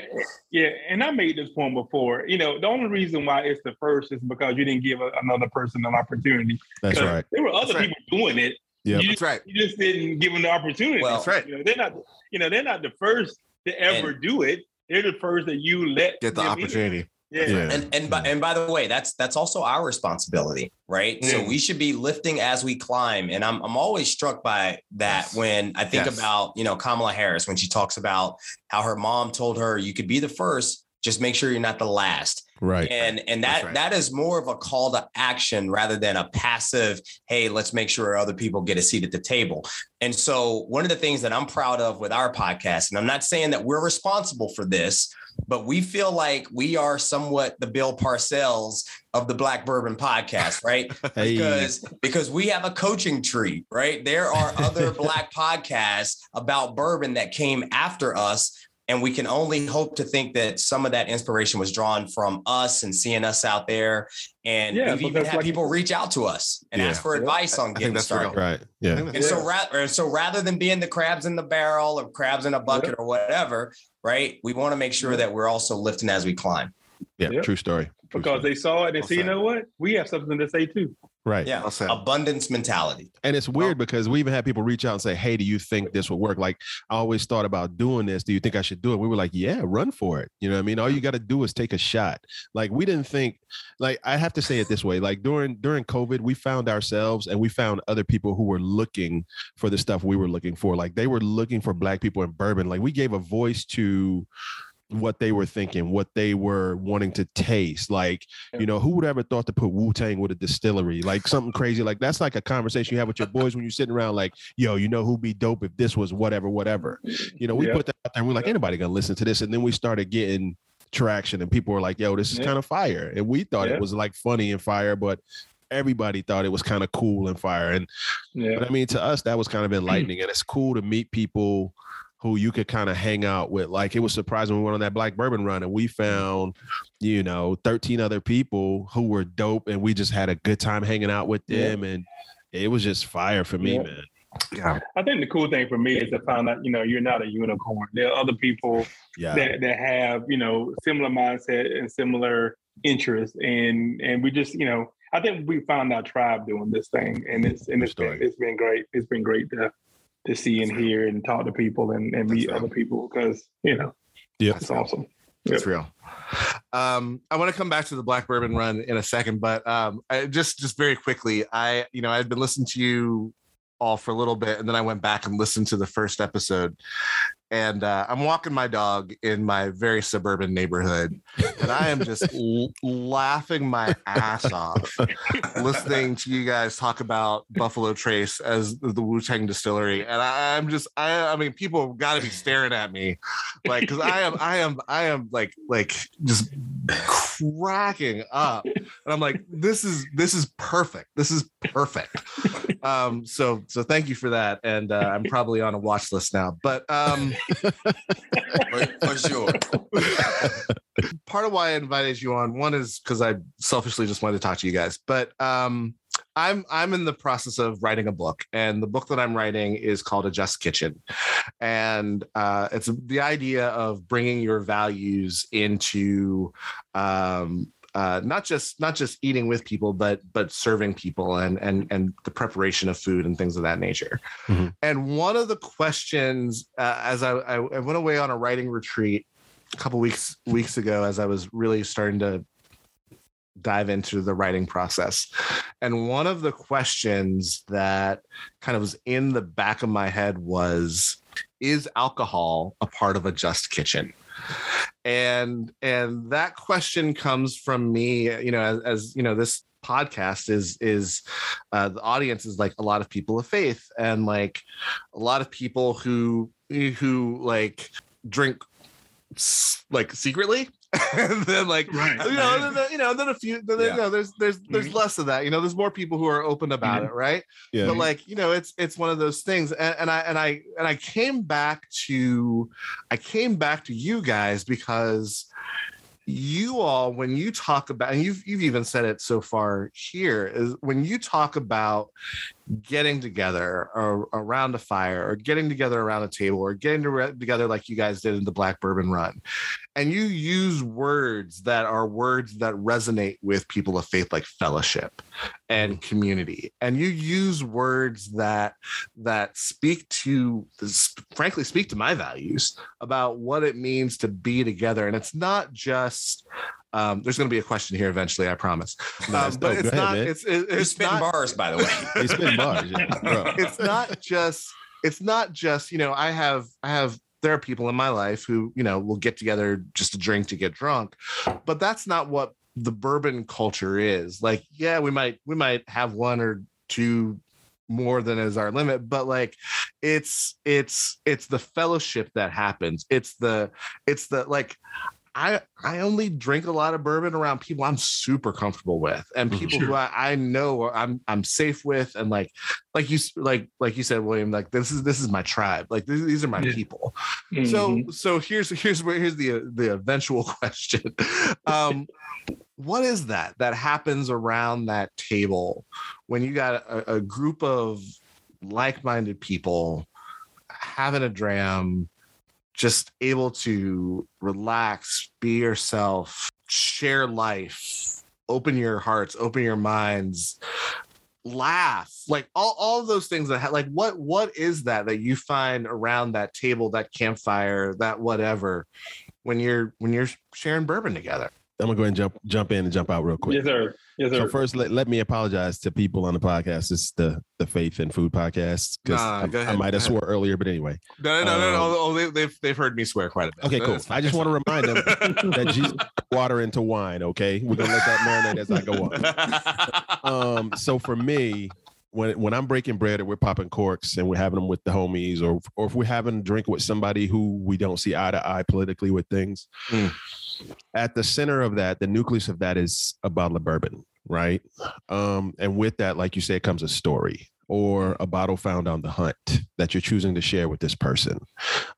yeah, and I made this point before. You know, the only reason why it's the first is because you didn't give a, another person an opportunity. That's right. There were other That's right. people doing it. Yeah, You, that's right. you just didn't give them the opportunity. Well- That's right. You know, they're not. You know, they're not the first to ever do it. They're the first that you let Get the them in. opportunity. Yeah. Yeah. And and by, and by the way, that's that's also our responsibility, right? So Mm. we should be lifting as we climb. And I'm I'm always struck by that Yes. when I think Yes. about you know Kamala Harris when she talks about how her mom told her you could be the first, just make sure you're not the last. Right. And and That's that right. that is more of a call to action rather than a passive, hey, let's make sure other people get a seat at the table. And so one of the things that I'm proud of with our podcast, and I'm not saying that we're responsible for this, but we feel like we are somewhat the Bill Parcells of the Black Bourbon podcast, right? Hey. because because we have a coaching tree, right? There are other black podcasts about bourbon that came after us. And we can only hope to think that some of that inspiration was drawn from us and seeing us out there. And Yeah, we've even had like- people reach out to us and Yeah. ask for advice on I think getting that's started. real. Right. Yeah. And so, rather, so rather than being the crabs in the barrel or crabs in a bucket Yeah. or whatever, right? We want to make sure that we're also lifting as we climb. Yeah. Yeah. True story. True because story. they saw it and Well say, you know what? We have something to say too. Right. Yeah, Well said. abundance mentality. And it's weird because we even had people reach out and say, Hey, do you think this would work? Like, I always thought about doing this. Do you think I should do it? We were like, Yeah, run for it. You know what I mean? All you got to do is take a shot. Like, we didn't think, like, I have to say it this way. Like, during during COVID, we found ourselves and we found other people who were looking for the stuff we were looking for. Like, they were looking for black people in bourbon. Like, we gave a voice to what they were thinking, what they were wanting to taste. Like, you know, who would ever thought to put Wu Tang with a distillery? Like something crazy. Like that's like a conversation you have with your boys when you're sitting around, like, yo, you know who'd be dope if this was whatever, whatever. You know, we Yeah. put that out there and we're like, anybody gonna listen to this. And then we started getting traction and people were like, yo, this is Yeah. kind of fire. And we thought Yeah. it was like funny and fire, but everybody thought it was kind of cool and fire. And Yeah. but I mean, to us, that was kind of enlightening, and it's cool to meet people who you could kind of hang out with. Like it was surprising when we went on that black bourbon run, and we found, you know, thirteen other people who were dope, and we just had a good time hanging out with Yeah. them, and it was just fire for me, Yeah. man. Yeah. I think the cool thing for me is to find out, you know, you're not a unicorn. There are other people Yeah, that, that have, you know, similar mindset and similar interests. And and we just, you know, I think we found our tribe doing this thing. And it's and Good it's been, it's been great. It's been great to to see and hear and talk to people and, and meet That's other people because, you know, yeah. it's awesome. It's real. Um, I want to come back to the black bourbon run in a second, but um, I, just just very quickly, I you know I had been listening to you all for a little bit, and then I went back and listened to the first episode, and uh, I'm walking my dog in my very suburban neighborhood, and I am just l- laughing my ass off listening to you guys talk about Buffalo Trace as the Wu Tang Distillery, and I, I'm just, I, I mean, people got to be staring at me, like, because I am, I am, I am like, like just cracking up, and I'm like, this is, this is perfect. This is perfect. Um, so, so thank you for that, and uh, I'm probably on a watch list now, but um. For, for sure. Part of why I invited you on one is because I selfishly just wanted to talk to you guys, but um, I'm I'm in the process of writing a book, and the book that I'm writing is called A Just Kitchen, and uh, it's the idea of bringing your values into um, uh, not just not just eating with people, but but serving people and and and the preparation of food and things of that nature. Mhm. And one of the questions, uh, as I, I I went away on a writing retreat a couple weeks weeks ago, as I was really starting to dive into the writing process, and one of the questions that kind of was in the back of my head was, "Is alcohol a part of a just kitchen?" And and that question comes from me you know as, as you know this podcast is is uh, the audience is like a lot of people of faith and like a lot of people who who like drink like secretly and then like Right. you know then, then, you know then a few then, Yeah. you know there's there's there's Mhm. less of that you know there's more people who are open about Mhm. it right Yeah. but like you know it's it's one of those things and, and i and i and i came back to i came back to you guys because you all when you talk about and you've you've even said it so far here is when you talk about getting together or around a fire or getting together around a table or getting to- together like you guys did in the black bourbon run. And you use words that are words that resonate with people of faith like fellowship and mm-hmm. community. And you use words that that speak to frankly speak to my values about what it means to be together. And it's not just um, there's going to be a question here eventually i promise No, um, but it's Go ahead, not man. it's it, You it's spit not bars, by the way. They spin bars, yeah. It's not just it's not just you know i have i have there are people in my life who you know will get together just to drink to get drunk but that's not what the bourbon culture is like yeah we might we might have one or two more than is our limit but like it's it's it's the fellowship that happens it's the it's the like I I only drink a lot of bourbon around people I'm super comfortable with and Mhm. people who I, I know I'm I'm safe with and like like you like like you said William like this is this is my tribe like these, these are my Yeah. people Mhm. so so here's here's where here's the the eventual question um what is that that happens around that table when you got a, a group of like-minded people having a dram just able to relax be yourself share life open your hearts open your minds laugh like all, all of those things that ha- like what what is that that you find around that table that campfire that whatever when you're when you're sharing bourbon together I'm gonna go ahead and jump jump in and jump out real quick. yes, sir. Yes, sir. So first, let, let me apologize to people on the podcast. It's the the Faith and Food podcast because Nah, I, go I might have swore earlier, but anyway. no no no no, Um, no. Oh, they, they've they've heard me swear quite a bit Okay, cool. I just want to remind them that Jesus water into wine. Okay, we're gonna let that marinate as I go on. Um, so for me, when when I'm breaking bread and we're popping corks and we're having them with the homies, or or if we're having a drink with somebody who we don't see eye to eye politically with things, Mm. At the center of that, the nucleus of that is a bottle of bourbon, right? Um, and with that, like you said, comes a story or a bottle found on the hunt that you're choosing to share with this person.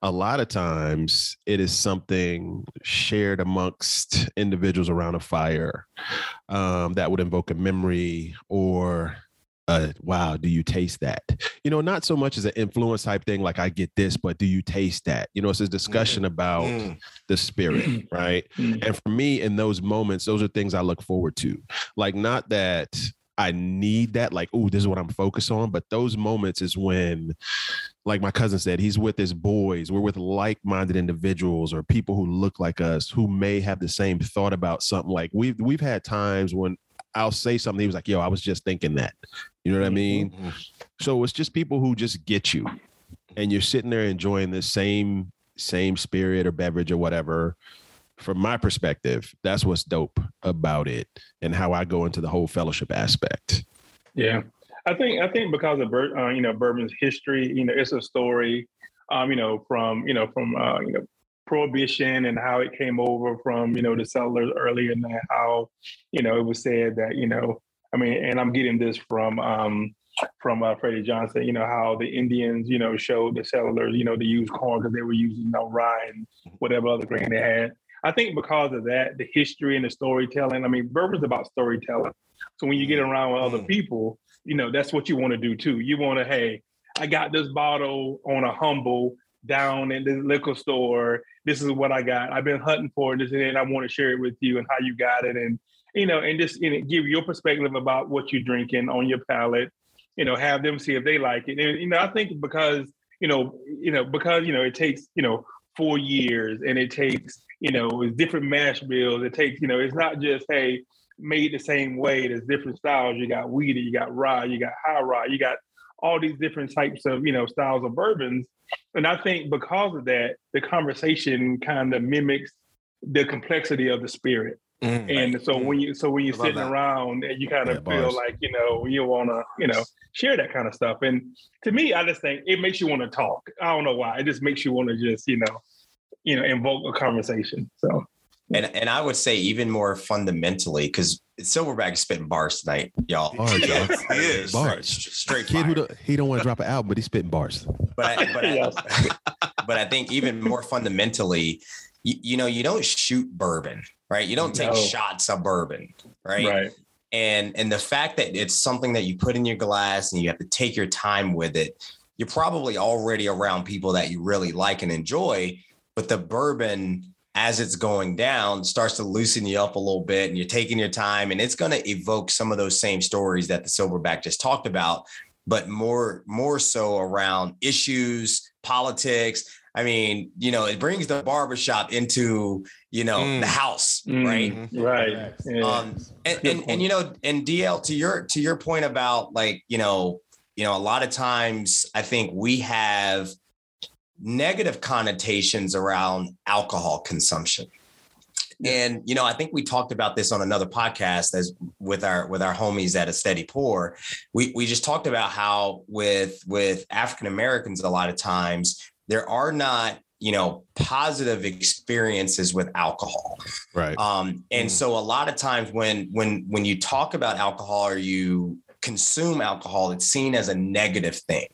A lot of times, it is something shared amongst individuals around a fire um, that would invoke a memory or uh, wow, do you taste that? You know, not so much as an influence type thing, like I get this, but do you taste that? You know, it's a discussion about Mm. the spirit, right? Mm. And for me, in those moments, those are things I look forward to. Like, not that I need that, like, oh, this is what I'm focused on, but those moments is when, like my cousin said, he's with his boys. We're with like minded individuals or people who look like us who may have the same thought about something. Like, we've, we've had times when I'll say something, he was like, yo, I was just thinking that. You know what I mean? Mhm. So it's just people who just get you and you're sitting there enjoying the same same spirit or beverage or whatever. From my perspective, that's what's dope about it and how I go into the whole fellowship aspect. Yeah, I think I think because of uh, you know bourbon's history, you know, it's a story, um, you know, from you know from uh, you know prohibition and how it came over from you know the settlers early and how you know it was said that you know I mean, and I'm getting this from um, from uh, Freddie Johnson, you know, how the Indians, you know, showed the settlers, you know, to use corn because they were using, you know, rye and whatever other grain they had. I think because of that, the history and the storytelling, I mean, bourbon's about storytelling. So when you get around with other mm. people, you know, that's what you want to do too. You want to, hey, I got this bottle on a humble down in the liquor store. This is what I got. I've been hunting for this and I want to share it with you and how you got it. And, you know, and just you know, give your perspective about what you're drinking on your palate you know, have them see if they like it. And you know, I think because you know, you know, because you know, it takes you know four years, and it takes you know, different mash bills. It takes you know, it's not just hey made the same way. There's different styles. You got wheated, you got rye, you got high rye, you got all these different types of you know styles of bourbons. And I think because of that, the conversation kind of mimics the complexity of the spirit. Mm, and right. so mm. when you so when you're sitting that. around and you kind of yeah, feel bars. like you know you want to you know share that kind of stuff and to me i just think it makes you want to talk i don't know why it just makes you want to just you know you know invoke a conversation so and and i would say even more fundamentally because silverback is spitting bars tonight y'all bars, yeah, he is bars straight, straight kid who don't, he don't want to drop an album but he's spitting bars but I, but, I, but I think even more fundamentally you, you know you don't shoot bourbon right? You don't take no. shots of bourbon, right? Right. And and the fact that it's something that you put in your glass and you have to take your time with it, you're probably already around people that you really like and enjoy, but the bourbon as it's going down starts to loosen you up a little bit and you're taking your time and it's going to evoke some of those same stories that the silverback just talked about but more more so around issues politics I mean, you know, it brings the barbershop into, you know, mm. the house, mm. right? Right. Yeah. Um, and, and, and, you know, and DL to your, to your point about like, you know, you know, a lot of times I think we have negative connotations around alcohol consumption. And you know, I think we talked about this on another podcast as with our with our homies at a steady pour. We we just talked about how with with African Americans a lot of times there are not you know positive experiences with alcohol right um and mm. so a lot of times when when when you talk about alcohol or you consume alcohol it's seen as a negative thing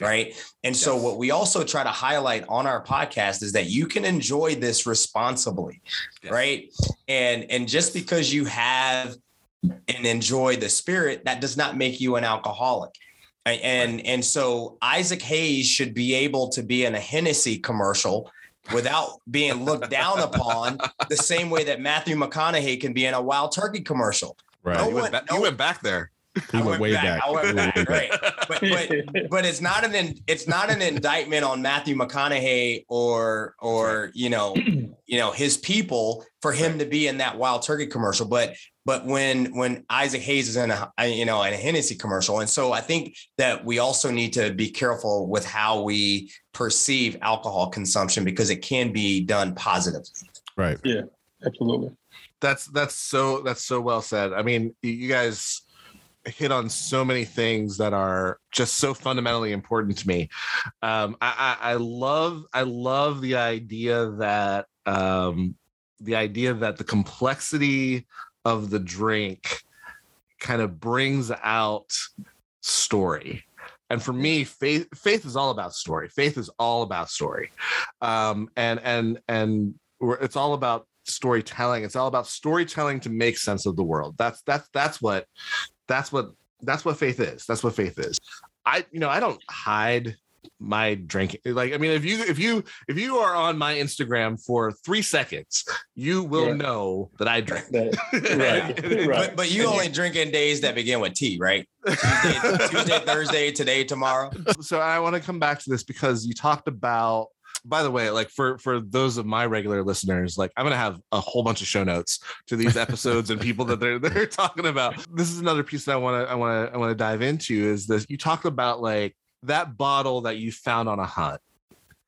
right and yes. so what we also try to highlight on our podcast is that you can enjoy this responsibly yes. right and and just because you have and enjoy the spirit that does not make you an alcoholic and and so Isaac Hayes should be able to be in a Hennessy commercial without being looked down upon the same way that Matthew McConaughey can be in a Wild Turkey commercial. Right. No one, no, you went back there. He went, went, way back. back. Went back. right. But, but, but it's not an it's not an indictment on Matthew McConaughey or or you know you know his people for him to be in that Wild Turkey commercial. But but when when Isaac Hayes is in a you know in a Hennessy commercial, and so I think that we also need to be careful with how we perceive alcohol consumption because it can be done positively. Right. Yeah. Absolutely. That's that's so that's so well said. I mean, you guys hit on so many things that are just so fundamentally important to me. Um, I, I, I love I love the idea that um, the idea that the complexity of the drink kind of brings out story. And for me faith faith is all about story. Faith is all about story. Um and and and it's all about storytelling. It's all about storytelling to make sense of the world. That's that's that's what that's what that's what faith is that's what faith is i you know i don't hide my drinking like i mean if you if you if you are on my instagram for three seconds you will yeah. know that i drink right. right. But, but you only drink in days that begin with t right tuesday, tuesday thursday today tomorrow so i want to come back to this because you talked about by the way like for for those of my regular listeners like i'm gonna have a whole bunch of show notes to these episodes and people that they're they're talking about this is another piece that i want to i want to i want to dive into is this you talked about like that bottle that you found on a hunt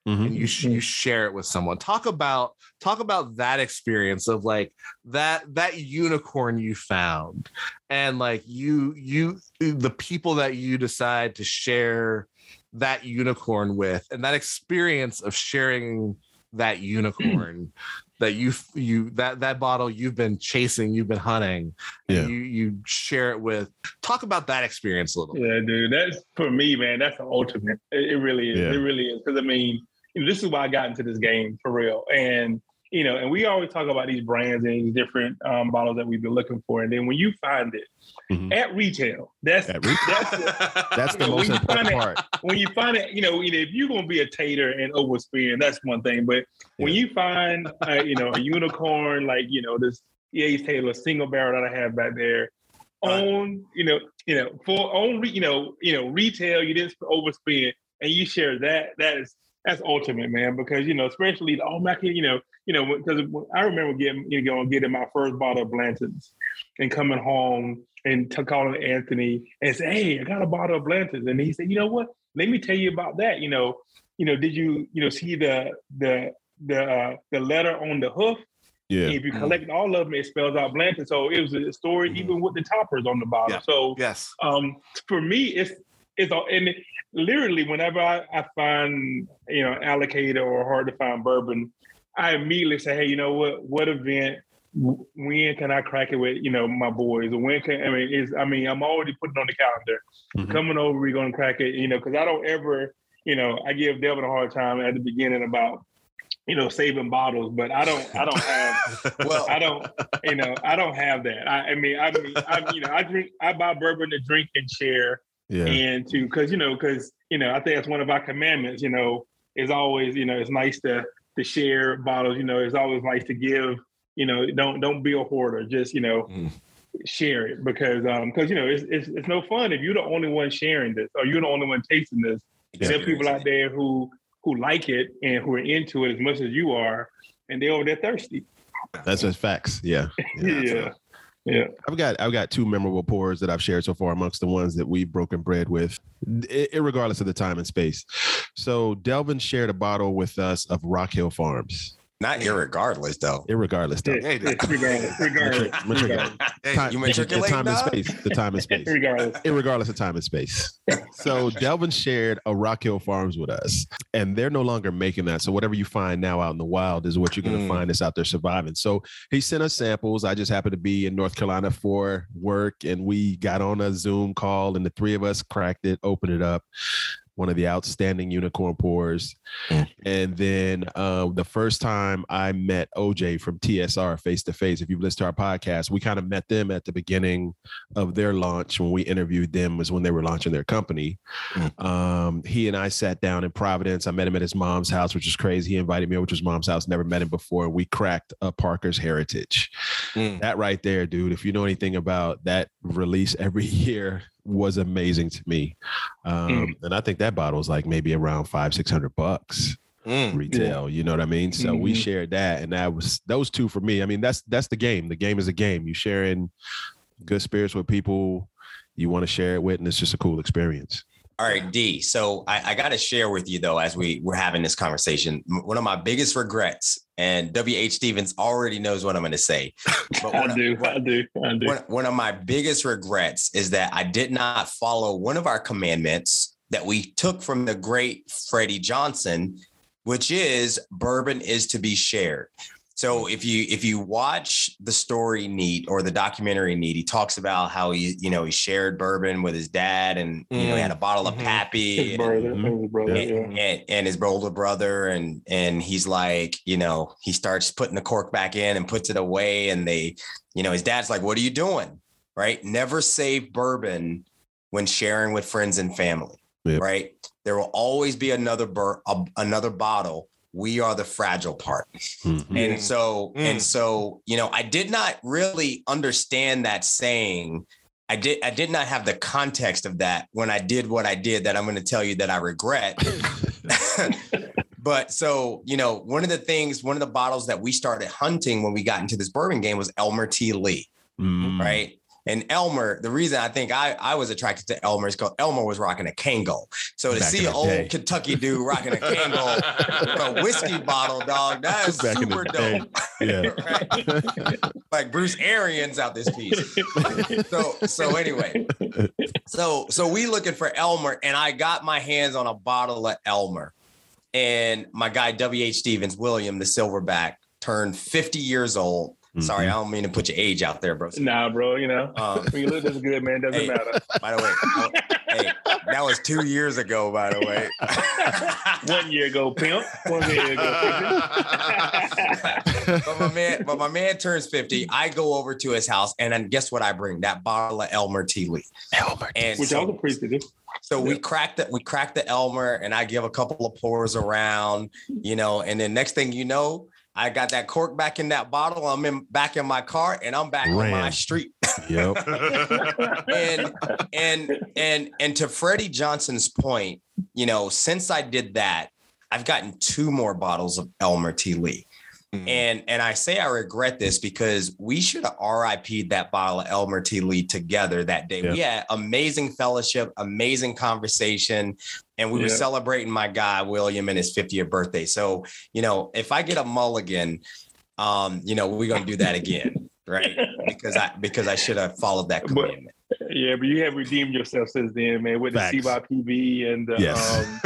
Mhm. and you sh- you share it with someone. Talk about talk about that experience of like that that unicorn you found and like you you the people that you decide to share that unicorn with and that experience of sharing that unicorn that you you that that bottle you've been chasing you've been hunting and Yeah. you you share it with talk about that experience a little Yeah, dude. That's for me, man. That's the ultimate. It, it really is. Yeah. It really is. Because I mean, this is why I got into this game for real. And you know, and we always talk about these brands and these different um, bottles that we've been looking for. And then when you find it Mhm. at retail, that's At retail. that's the, That's the know, most when you important find it- part. when you find it, you know, you know, if you're gonna be a tater and overspend, that's one thing. But when you find, uh, you know, a unicorn like you know this E.H. Taylor single barrel that I have back there, on you know, you know, for on re- you know, you know, retail, you didn't overspend, and you share that. That is that's ultimate, man. Because you know, especially the oh my you know, you know, because I remember getting you know getting my first bottle of Blanton's and coming home and to calling Anthony and say, hey, I got a bottle of Blanton's, and he said, you know what? Let me tell you about that. You know, you know, did you you know see the the the uh, the letter on the hoof? Yeah. If you Mm. collect all of them, it spells out Blanton. So it was a story Mhm. even with the toppers on the bottle. Yeah. So yes um, for me, it's it's all and it, literally whenever I, I find you know allocated or hard to find bourbon, I immediately say, hey, you know what? What event? When can I crack it with you know my boys? When can I mean? Is I mean I'm already putting on the calendar. Mhm. Coming over, we're gonna crack it. You know, because I don't ever you know I give Devin a hard time at the beginning about you know saving bottles, but I don't I don't have Well, I don't, you know, I don't have that. I, I mean, I mean, I, you know, I drink, I buy bourbon to drink and share, Yeah. and to, because you know, because you know, I think that's one of our commandments. You know, is always, you know, it's nice to to share bottles. You know, it's always nice to give. You know, don't don't be a hoarder. Just you know, Mm. share it because um because you know it's, it's it's no fun if you're the only one sharing this or you're the only one tasting this. And there are people out there who who like it and who are into it as much as you are, and they're over there thirsty. That's just facts. Yeah. Yeah. Yeah. Yeah. I've got I've got two memorable pours that I've shared so far amongst the ones that we've broken bread with, regardless of the time and space. So Delvin shared a bottle with us of Rock Hill Farms. Not irregardless though. Irregardless, though. Yeah, he did. regardless, regardless, Matric- regardless, Hey, Time- You the, the matriculate, time and space. The time and space. regardless. Irregardless of time and space. So Delvin shared a Rock Hill Farms with us, and they're no longer making that. So whatever you find now out in the wild is what you're going to Mm. find that's out there surviving. So he sent us samples. I just happened to be in North Carolina for work, and we got on a Zoom call, and the three of us cracked it, opened it up. One of the outstanding unicorn pours. Mm. And then uh, the first time I met OJ from TSR face to face, if you've listened to our podcast, we kind of met them at the beginning of their launch when we interviewed them was when they were launching their company. Mm. Um, he and I sat down in Providence. I met him at his mom's house, which is crazy. He invited me over to his mom's house. Never met him before. We cracked a Parker's Heritage. Mm. That right there, dude. If you know anything about that release every year, was amazing to me. Um, And I think that bottle is like maybe around five, six hundred bucks Mm. retail. You know what I mean? So we Mhm. shared that, and that was those two for me. I mean, that's that's the game. The game is a game. You sharing good spirits with people you want to share it with, and it's just a cool experience. All right, D. So I, I got to share with you though, as we we're having this conversation, one of my biggest regrets, and W. H. Stevens already knows what I'm going to say. But I do, I do, I do. one, one of my biggest regrets is that I did not follow one of our commandments that we took from the great Freddie Johnson, which is bourbon is to be shared. So if you if you watch the story Neat or the documentary Neat, he talks about how he you know he shared bourbon with his dad and you know he had a bottle of Mhm. Pappy His and- brother, Mhm. his brother, Yeah. yeah. and, and his older brother and and he's like you know he starts putting the cork back in and puts it away and they you know his dad's like what are you doing right never save bourbon when sharing with friends and family Yep. right there will always be another bur- a, another bottle we are the fragile part Mhm. and so Mm. and so you know i did not really understand that saying i did i did not have the context of that when i did what i did that i'm going to tell you that i regret but so you know one of the things one of the bottles that we started hunting when we got into this bourbon game was elmer t lee Mm. right And Elmer, the reason I think I, I was attracted to Elmer is because Elmer was rocking a Kangol. So to Back see an old day. Kentucky dude rocking a Kangol with a whiskey bottle, dog, that is Back super dope. Yeah. Right? like Bruce Arians out this piece. So so anyway, so so we looking for Elmer, and I got my hands on a bottle of Elmer, and my guy W. H. Stevens, William, the Silverback, turned 50 years old. Sorry, I don't mean to put your age out there, bro. Nah, bro. You know, Um, when you look this good, man, doesn't Hey. matter. by the way, oh, hey, that was two years ago. By the way, One year ago, pimp. One year ago, pimp. but my man, but my man turns 50. I go over to his house, and then guess what I bring? That bottle of Elmer T. Lee. Elmer. And Which I so, was appreciative. so we Yeah. cracked it. We cracked the Elmer, and I give a couple of pours around, you know. And then next thing you know, I got that cork back in that bottle. I'm in back in my car, and I'm back on my street. Yep. and and and and to Freddie Johnson's point, you know, since I did that, I've gotten two more bottles of Elmer T. Lee. Mm. And and I say I regret this because we should have RIP'd that bottle of Elmer T. Lee together that day. We had amazing fellowship, amazing conversation, and we were celebrating my guy William and his 50th birthday. So, you know, if I get a mulligan, um, you know, we're gonna do that again, right? Because I because I should have followed that But- commandment. Yeah, but you have redeemed yourself since then, man, with the Facts. CYPB and uh, Yes. um,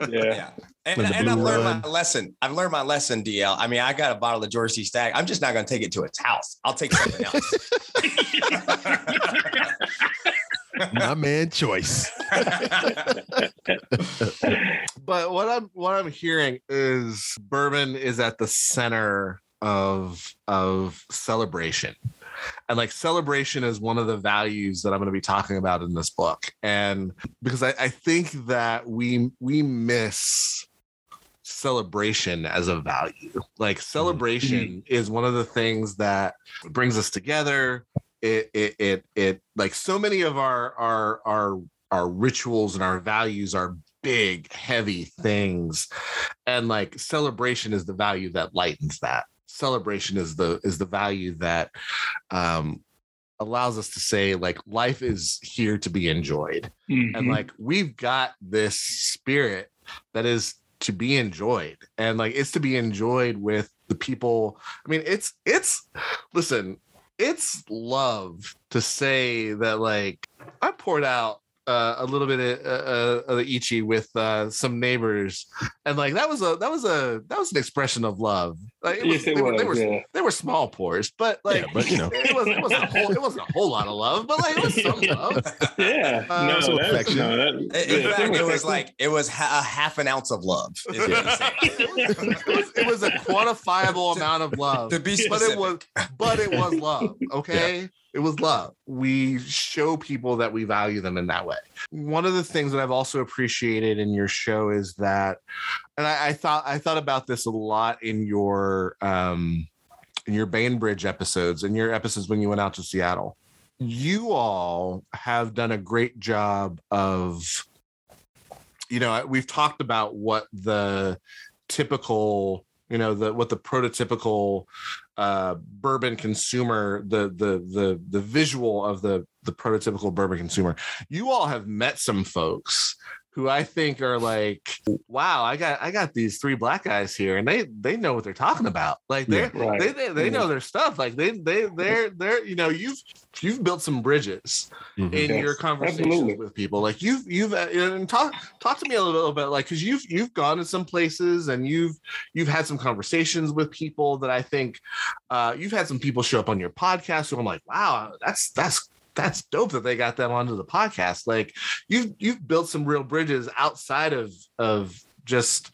yeah. Yeah. And, And and I've learned run. my lesson. I've learned my lesson, DL. I mean, I got a bottle of George T. Stagg. I'm just not going to take it to its house. I'll take something else. My man choice. but what I'm what I'm hearing is bourbon is at the center of of celebration. And like celebration is one of the values that I'm going to be talking about in this book. And because I, I think that we we miss celebration as a value. Like mm-hmm. celebration is one of the things that brings us together. It it it it like so many of our our our our rituals and our values are big, heavy things. And like celebration is the value that lightens that. Celebration is the is the value that um allows us to say like life is here to be enjoyed. And Mhm. like we've got this spirit that is to be enjoyed. And like it's to be enjoyed with the people. I mean it's it's listen it's love to say that like i poured out uh, a little bit of, uh, of the ichi with uh, some neighbors, and like that was a that was a that was an expression of love. Like, it Yes, it they, were, they were yeah. they were small pours, but like Yeah, but, you know. it wasn't it wasn't a whole it wasn't a whole lot of love, but like it was some love. Yeah. Uh, no, some that's, affection. no, that, In yeah, fact, it was like it was ha- a half an ounce of love. is what it, was, it was a quantifiable amount of love, to be but it was but it was love. Okay, it was love. We show people that we value them in that way. One of the things that I've also appreciated in your show is that, and I, I thought I thought about this a lot in your um in your Bainbridge episodes and your episodes when you went out to Seattle. You all have done a great job of you know, we've talked about what the typical, you know, the what the prototypical uh bourbon consumer, the the the the visual of the the prototypical bourbon consumer. You all have met some folks who I think are like, wow, I got I got these three black guys here, and they they know what they're talking about. Like they're Right. they they, they know their stuff. Like they they they're they're you know you've you've built some bridges Mhm. in Yes, your conversations absolutely. with people like you've you've uh, and talk talk to me a little bit like because you've you've gone to some places and you've you've had some conversations with people that i think uh you've had some people show up on your podcast who i'm like wow that's that's that's dope that they got them onto the podcast like you've you've built some real bridges outside of of just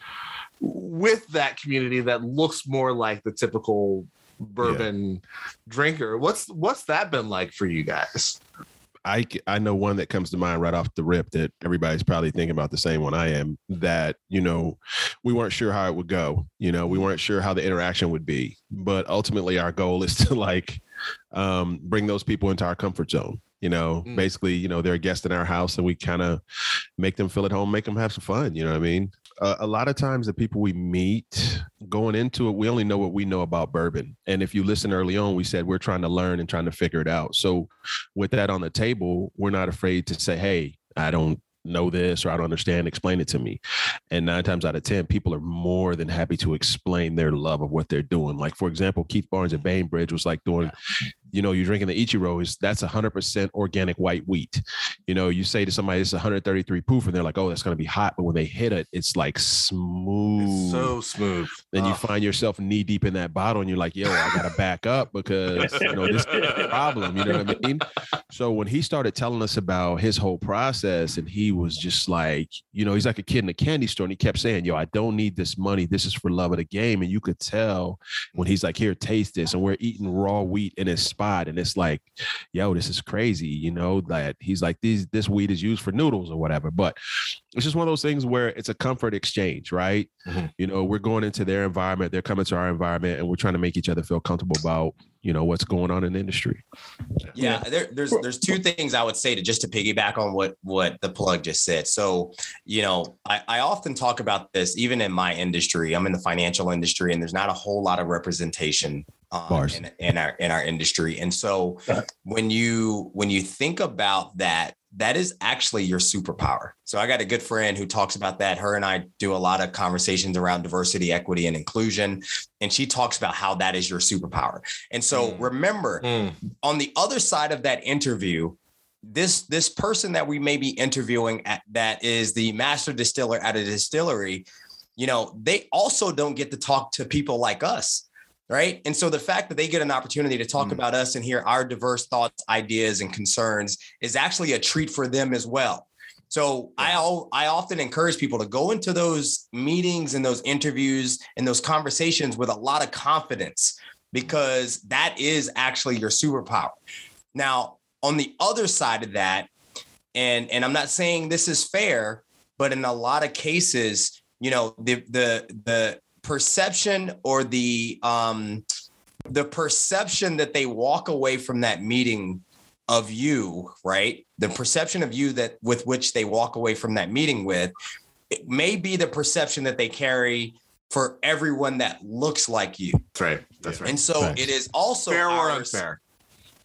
with that community that looks more like the typical bourbon drinker what's what's that been like for you guys I I know one that comes to mind right off the rip that everybody's probably thinking about the same one I am. That you know, we weren't sure how it would go. You know, we weren't sure how the interaction would be. But ultimately, our goal is to like um, bring those people into our comfort zone. You know, Mm. basically, you know, they're a guest in our house, and we kind of make them feel at home, make them have some fun. You know what I mean? uh, a lot of times the people we meet going into it, we only know what we know about bourbon. And if you listen early on, we said we're trying to learn and trying to figure it out. So with that on the table, we're not afraid to say, hey, I don't know this or I don't understand, explain it to me. And nine times out of 10, people are more than happy to explain their love of what they're doing. Like, for example, Keith Barnes at Bainbridge was like doing, you know, you're drinking the Ichiro, is that's 100% organic white wheat. You know, you say to somebody it's 133 proof, and they're like, oh, that's going to be hot. But when they hit it, it's like smooth. It's so smooth. then you find yourself knee deep in that bottle, and you're like, yo, I got to back up because, you know, this is a problem. You know what I mean? So when he started telling us about his whole process, and he was just like, you know, he's like a kid in a candy store, and he kept saying, "Yo, I don't need this money. This is for love of the game." And you could tell when he's like, "Here, taste this," and we're eating raw wheat and his spot, and it's like, "Yo, this is crazy," you know. That he's like, "These this weed is used for noodles or whatever," but it's just one of those things where it's a comfort exchange, right? Mhm. You know, we're going into their environment, they're coming to our environment, and we're trying to make each other feel comfortable about, you know, what's going on in the industry. Yeah, there, there's there's two things I would say to just to piggyback on what what the plug just said. So, you know, I, I often talk about this even in my industry. I'm in the financial industry, and there's not a whole lot of representation um, Bars. in, in our in our industry. And so, when you when you think about that, that is actually your superpower. So I got a good friend who talks about that. Her and I do a lot of conversations around diversity, equity, and inclusion, and she talks about how that is your superpower. And so Mm. remember, Mm. on the other side of that interview this this person that we may be interviewing at that is the master distiller at a distillery you know they also don't get to talk to people like us right and so the fact that they get an opportunity to talk Mm. about us and hear our diverse thoughts ideas and concerns is actually a treat for them as well so I al- I often encourage people to go into those meetings and those interviews and those conversations with a lot of confidence because that is actually your superpower. Now, on the other side of that, and and I'm not saying this is fair, but in a lot of cases, you know, the the the perception or the um the perception that they walk away from that meeting of you, right? The perception of you that with which they walk away from that meeting with, it may be the perception that they carry for everyone that looks like you. That's right. That's right. And so Facts. it is also Fair or unfair.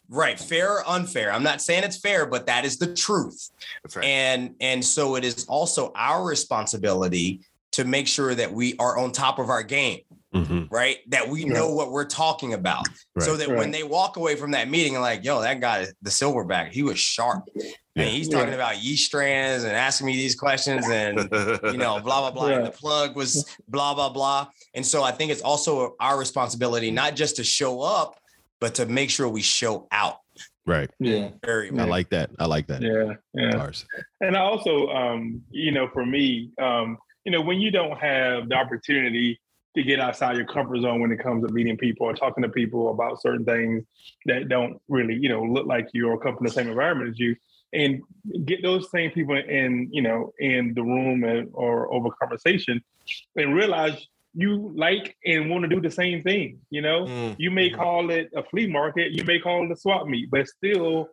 Right, fair or unfair. I'm not saying it's fair, but that is the truth. That's right. And and so it is also our responsibility to make sure that we are on top of our game, Mhm. right? That we Right. know what we're talking about. So Right. that when they walk away from that meeting and like, yo, that guy, the silverback, he was sharp. Yeah. And he's Yeah. talking about yeast strands and asking me these questions and you know, blah, blah, blah. And the plug was blah, blah, blah. And so I think it's also our responsibility not just to show up, but to make sure we show out. Right. Yeah. Very I like that. I like that. Yeah. Yeah. Bars. And I also, um, you know, for me, um, you know, when you don't have the opportunity to get outside your comfort zone when it comes to meeting people or talking to people about certain things that don't really, you know, look like you or come from the same environment as you, and get those same people in, you know, in the room and, or over conversation, and realize you like and want to do the same thing. You know, Mm. you may Mhm. call it a flea market, you may call it a swap meet, but still,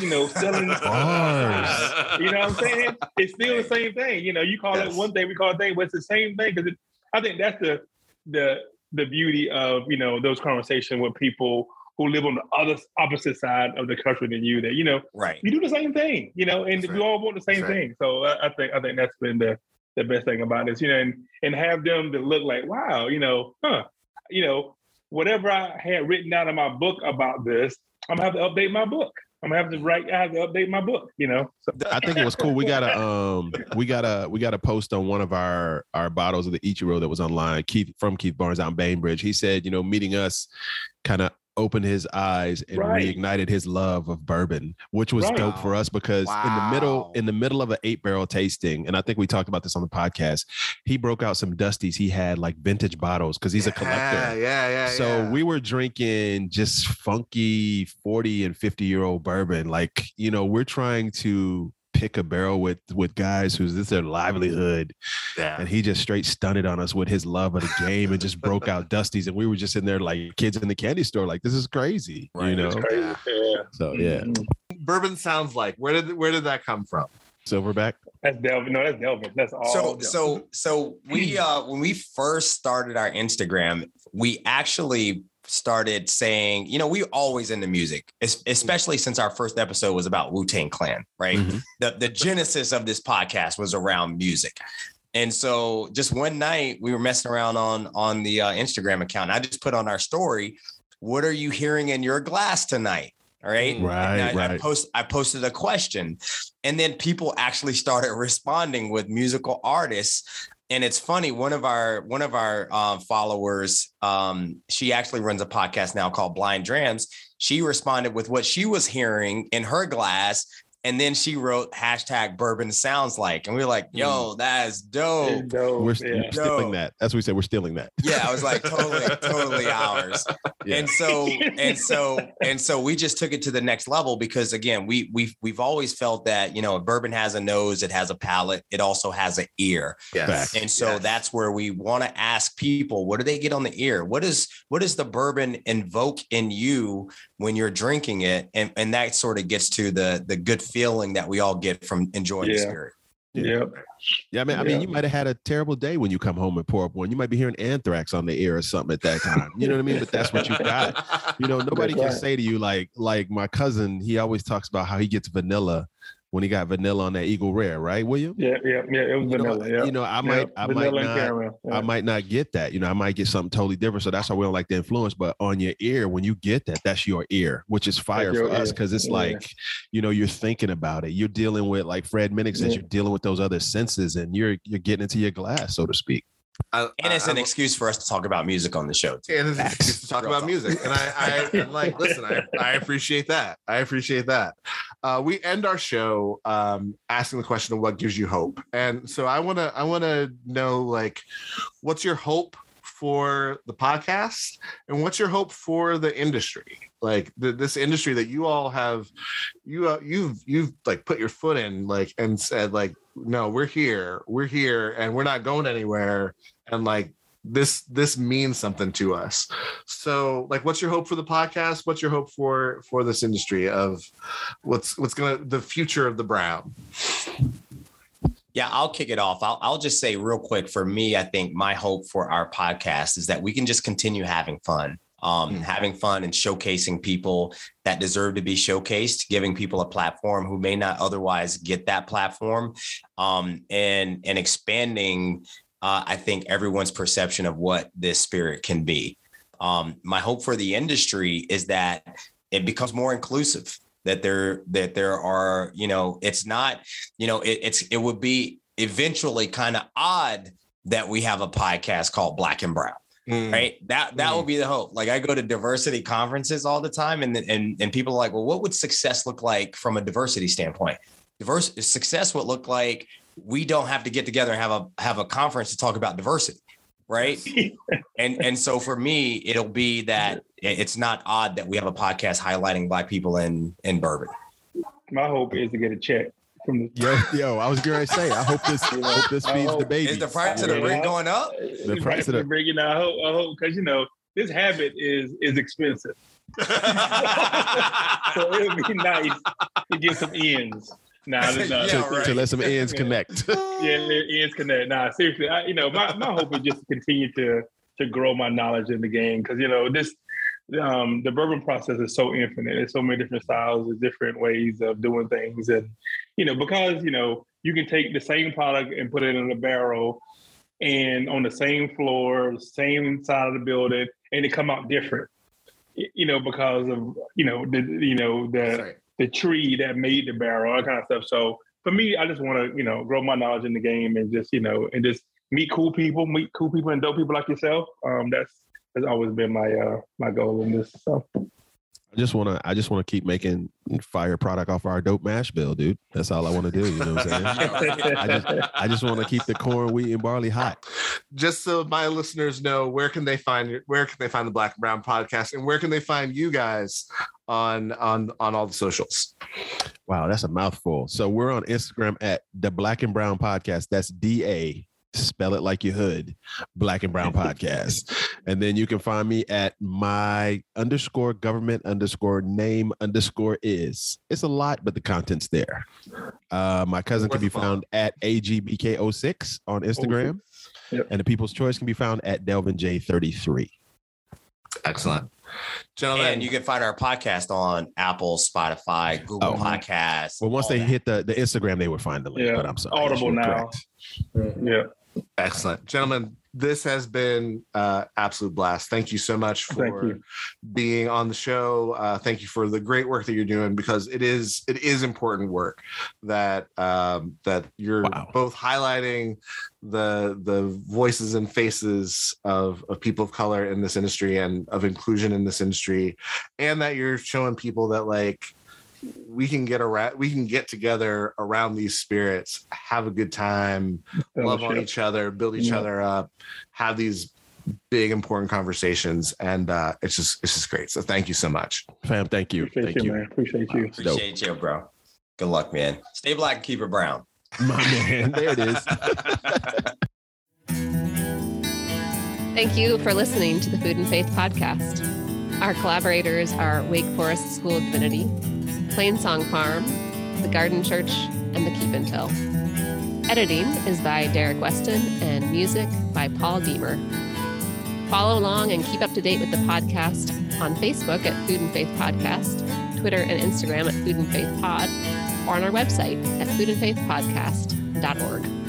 you know, selling. Bars. You know what I'm saying? It's still the same thing. You know, you call Yes. it one thing, we call it thing, but it's the same thing because I think that's the the the beauty of you know those conversations with people who live on the other opposite side of the country than you. That you know right. you do the same thing. You know, and That's we right. all want the same That's right. thing. So I, I think I think that's been the the best thing about this. You know, and and have them to look like wow, you know, huh, you know, whatever I had written down in my book about this, I'm gonna have to update my book. I'm gonna have to write. I have to update my book. You know, so I think it was cool. We got a um we got a we got a post on one of our our bottles of the Ichiro that was online. Keith from Keith Barnes out in Bainbridge. He said, you know, meeting us kind of opened his eyes and Right. reignited his love of bourbon, which was Right. dope for us because in the middle in the middle of an eight barrel tasting, and I think we talked about this on the podcast. He broke out some dusties. He had like vintage bottles because he's a collector. Yeah, yeah, yeah. So yeah. we were drinking just funky 40 and 50 year old bourbon. Like, you know, we're trying to pick a barrel with with guys who's this is their livelihood. yeah. And he just straight stunted on us with his love of the game and just broke out dusties. And we were just in there like kids in the candy store, like, this is crazy. Right, You know? crazy. Yeah. Yeah. So yeah. Mhm. bourbon sounds like. Where did where did that come from? Silverback. That's Delvin. No, that's Delvin. That's all. So Delvin. so so we uh when we first started our Instagram, we actually started saying, you know, we always into music, especially since our first episode was about Wu Tang Clan, right? Mhm. The the genesis of this podcast was around music. And so just one night we were messing around on on the uh, Instagram account. I just put on our story, what are you hearing in your glass tonight? All right. Right, And I, I right. post I posted a question and then people actually started responding with musical artists and it's funny one of our one of our um, followers um, she actually runs a podcast now called blind drams. She responded with what she was hearing in her glass and then she wrote hashtag bourbon sounds like and we were like mm. yo that's dope dope, We're, yeah. we're stealing that. That's what we said. We're stealing that. yeah i was like totally totally ours Yeah. and so and so and so we just took it to the next level because again we we've we've always felt that you know if bourbon has a nose it has a palate it also has an ear Yes. and so Yes. that's where we want to ask people what do they get on the ear what is what does the bourbon invoke in you when you're drinking it and and that sort of gets to the the good feeling that we all get from enjoying the Yeah. spirit Yep. Yeah, I mean, I mean, Yeah. you might have had a terrible day when you come home and pour up one. You might be hearing anthrax on the ear or something at that time. You know what I mean? But that's what you got. You know, nobody That's can right. say to you like, like my cousin. He always talks about how he gets vanilla when he got vanilla on that Eagle Rare, right, William? Yeah, yeah, yeah. It was You know, vanilla. yeah. you know, I Yeah, might, I might not. caramel. I might not get that. You know, I might get something totally different. So that's why we don't like the influence. But on your ear, when you get that, that's your ear, which is fire for us because it's Yeah. like, you know, you're thinking about it. You're dealing with, like Fred Minnick says, Yeah. you're dealing with those other senses, and you're you're getting into your glass, so to speak. I- and it's I- an I- excuse for us to talk about music on the show too. and it's an excuse to talk about music. And I, I like, listen, I, I appreciate that. I appreciate that. Uh, we end our show um, asking the question of what gives you hope. And so I want to, I want to know like, what's your hope for the podcast, and what's your hope for the industry? Like the, this industry that you all have, you uh, you've you've like put your foot in like and said like, no, we're here, we're here, and we're not going anywhere. And like this this means something to us so like what's your hope for the podcast what's your hope for for this industry of what's what's gonna the future of the brown Yeah, I'll kick it off. I'll, I'll just say real quick for me, I think my hope for our podcast is that we can just continue having fun. Um, Mm. having fun and showcasing people that deserve to be showcased, giving people a platform who may not otherwise get that platform, um, and and expanding, uh, I think everyone's perception of what this spirit can be. Um, my hope for the industry is that it becomes more inclusive. That there that there are, you know, it's not you know, it, it's it would be eventually kind of odd that we have a podcast called Black and Brown, Mm. right? That that Mm. would be the hope. Like I go to diversity conferences all the time, and and and people are like, well, what would success look like from a diversity standpoint? Diverse success would look like we don't have to get together and have a have a conference to talk about diversity, right? and and so for me, it'll be that it's not odd that we have a podcast highlighting Black people in in bourbon. My hope is to get a check from the. Yo, yo, I was going to say, I hope this, I hope this I feeds the baby. Is the price of the Yeah. brick going up? The price of the- bringing. I hope. I hope because you know this habit is is expensive, so it would be nice to get some ends. Nah, nah, Yeah, to, right. to let some ends connect. yeah, ends connect. Nah, seriously, I, you know, my, my hope is just to continue to to grow my knowledge in the game because you know this um the bourbon process is so infinite. There's so many different styles, there's different ways of doing things, and you know because you know you can take the same product and put it in a barrel and on the same floor, same side of the building, and it come out different. You know because of you know the you know the Sorry. the tree that made the barrel, all that kind of stuff. So for me, I just want to, you know, grow my knowledge in the game and just, you know, and just meet cool people, meet cool people and dope people like yourself. Um, that's has always been my uh my goal in this. So I just want to, I just want to keep making fire product off our dope mash bill, dude. That's all I want to do. You know what I'm saying? I just, I just want to keep the corn, wheat, and barley hot. just so my listeners know where can they find where can they find the black and brown podcast and where can they find you guys on on on all the socials Wow, that's a mouthful. So we're on Instagram at the Black and Brown Podcast. That's D A spell it like you hood, Black and Brown Podcast. and then you can find me at my underscore government underscore name underscore is. It's a lot, but the content's there. Uh, my cousin can be found at AGBK06 on Instagram. Yep. And the People's Choice can be found at Delvin J33. Excellent. Gentlemen. And you can find our podcast on Apple, Spotify, Google oh. Podcasts. Well, once they that. hit the, the Instagram, they would find the link. Yeah. But I'm sorry. Audible now. Yeah. Excellent. Gentlemen, this has been uh, absolute blast. Thank you so much for being on the show. Uh, thank you for the great work that you're doing because it is it is important work that um, that you're wow. both highlighting the the voices and faces of of people of color in this industry and of inclusion in this industry, and that you're showing people that like we can get around we can get together around these spirits have a good time love on each other build each yeah. other up have these big important conversations and uh it's just it's just great. So thank you so much. Fam thank you. Appreciate thank you, you. man. Appreciate you. Appreciate you bro. Good luck man. Stay black and keep it brown. My man. There it is. Thank you for listening to the food and faith podcast. Our collaborators are wake forest school of divinity Plainsong Farm, The Garden Church, and The Keep and. Editing is by Derrick Weston and music by Paul Deemer. Follow along and keep up to date with the podcast on Facebook at Food and Faith Podcast, Twitter and Instagram at Food and Faith Pod, or on our website at foodandfaithpodcast.org.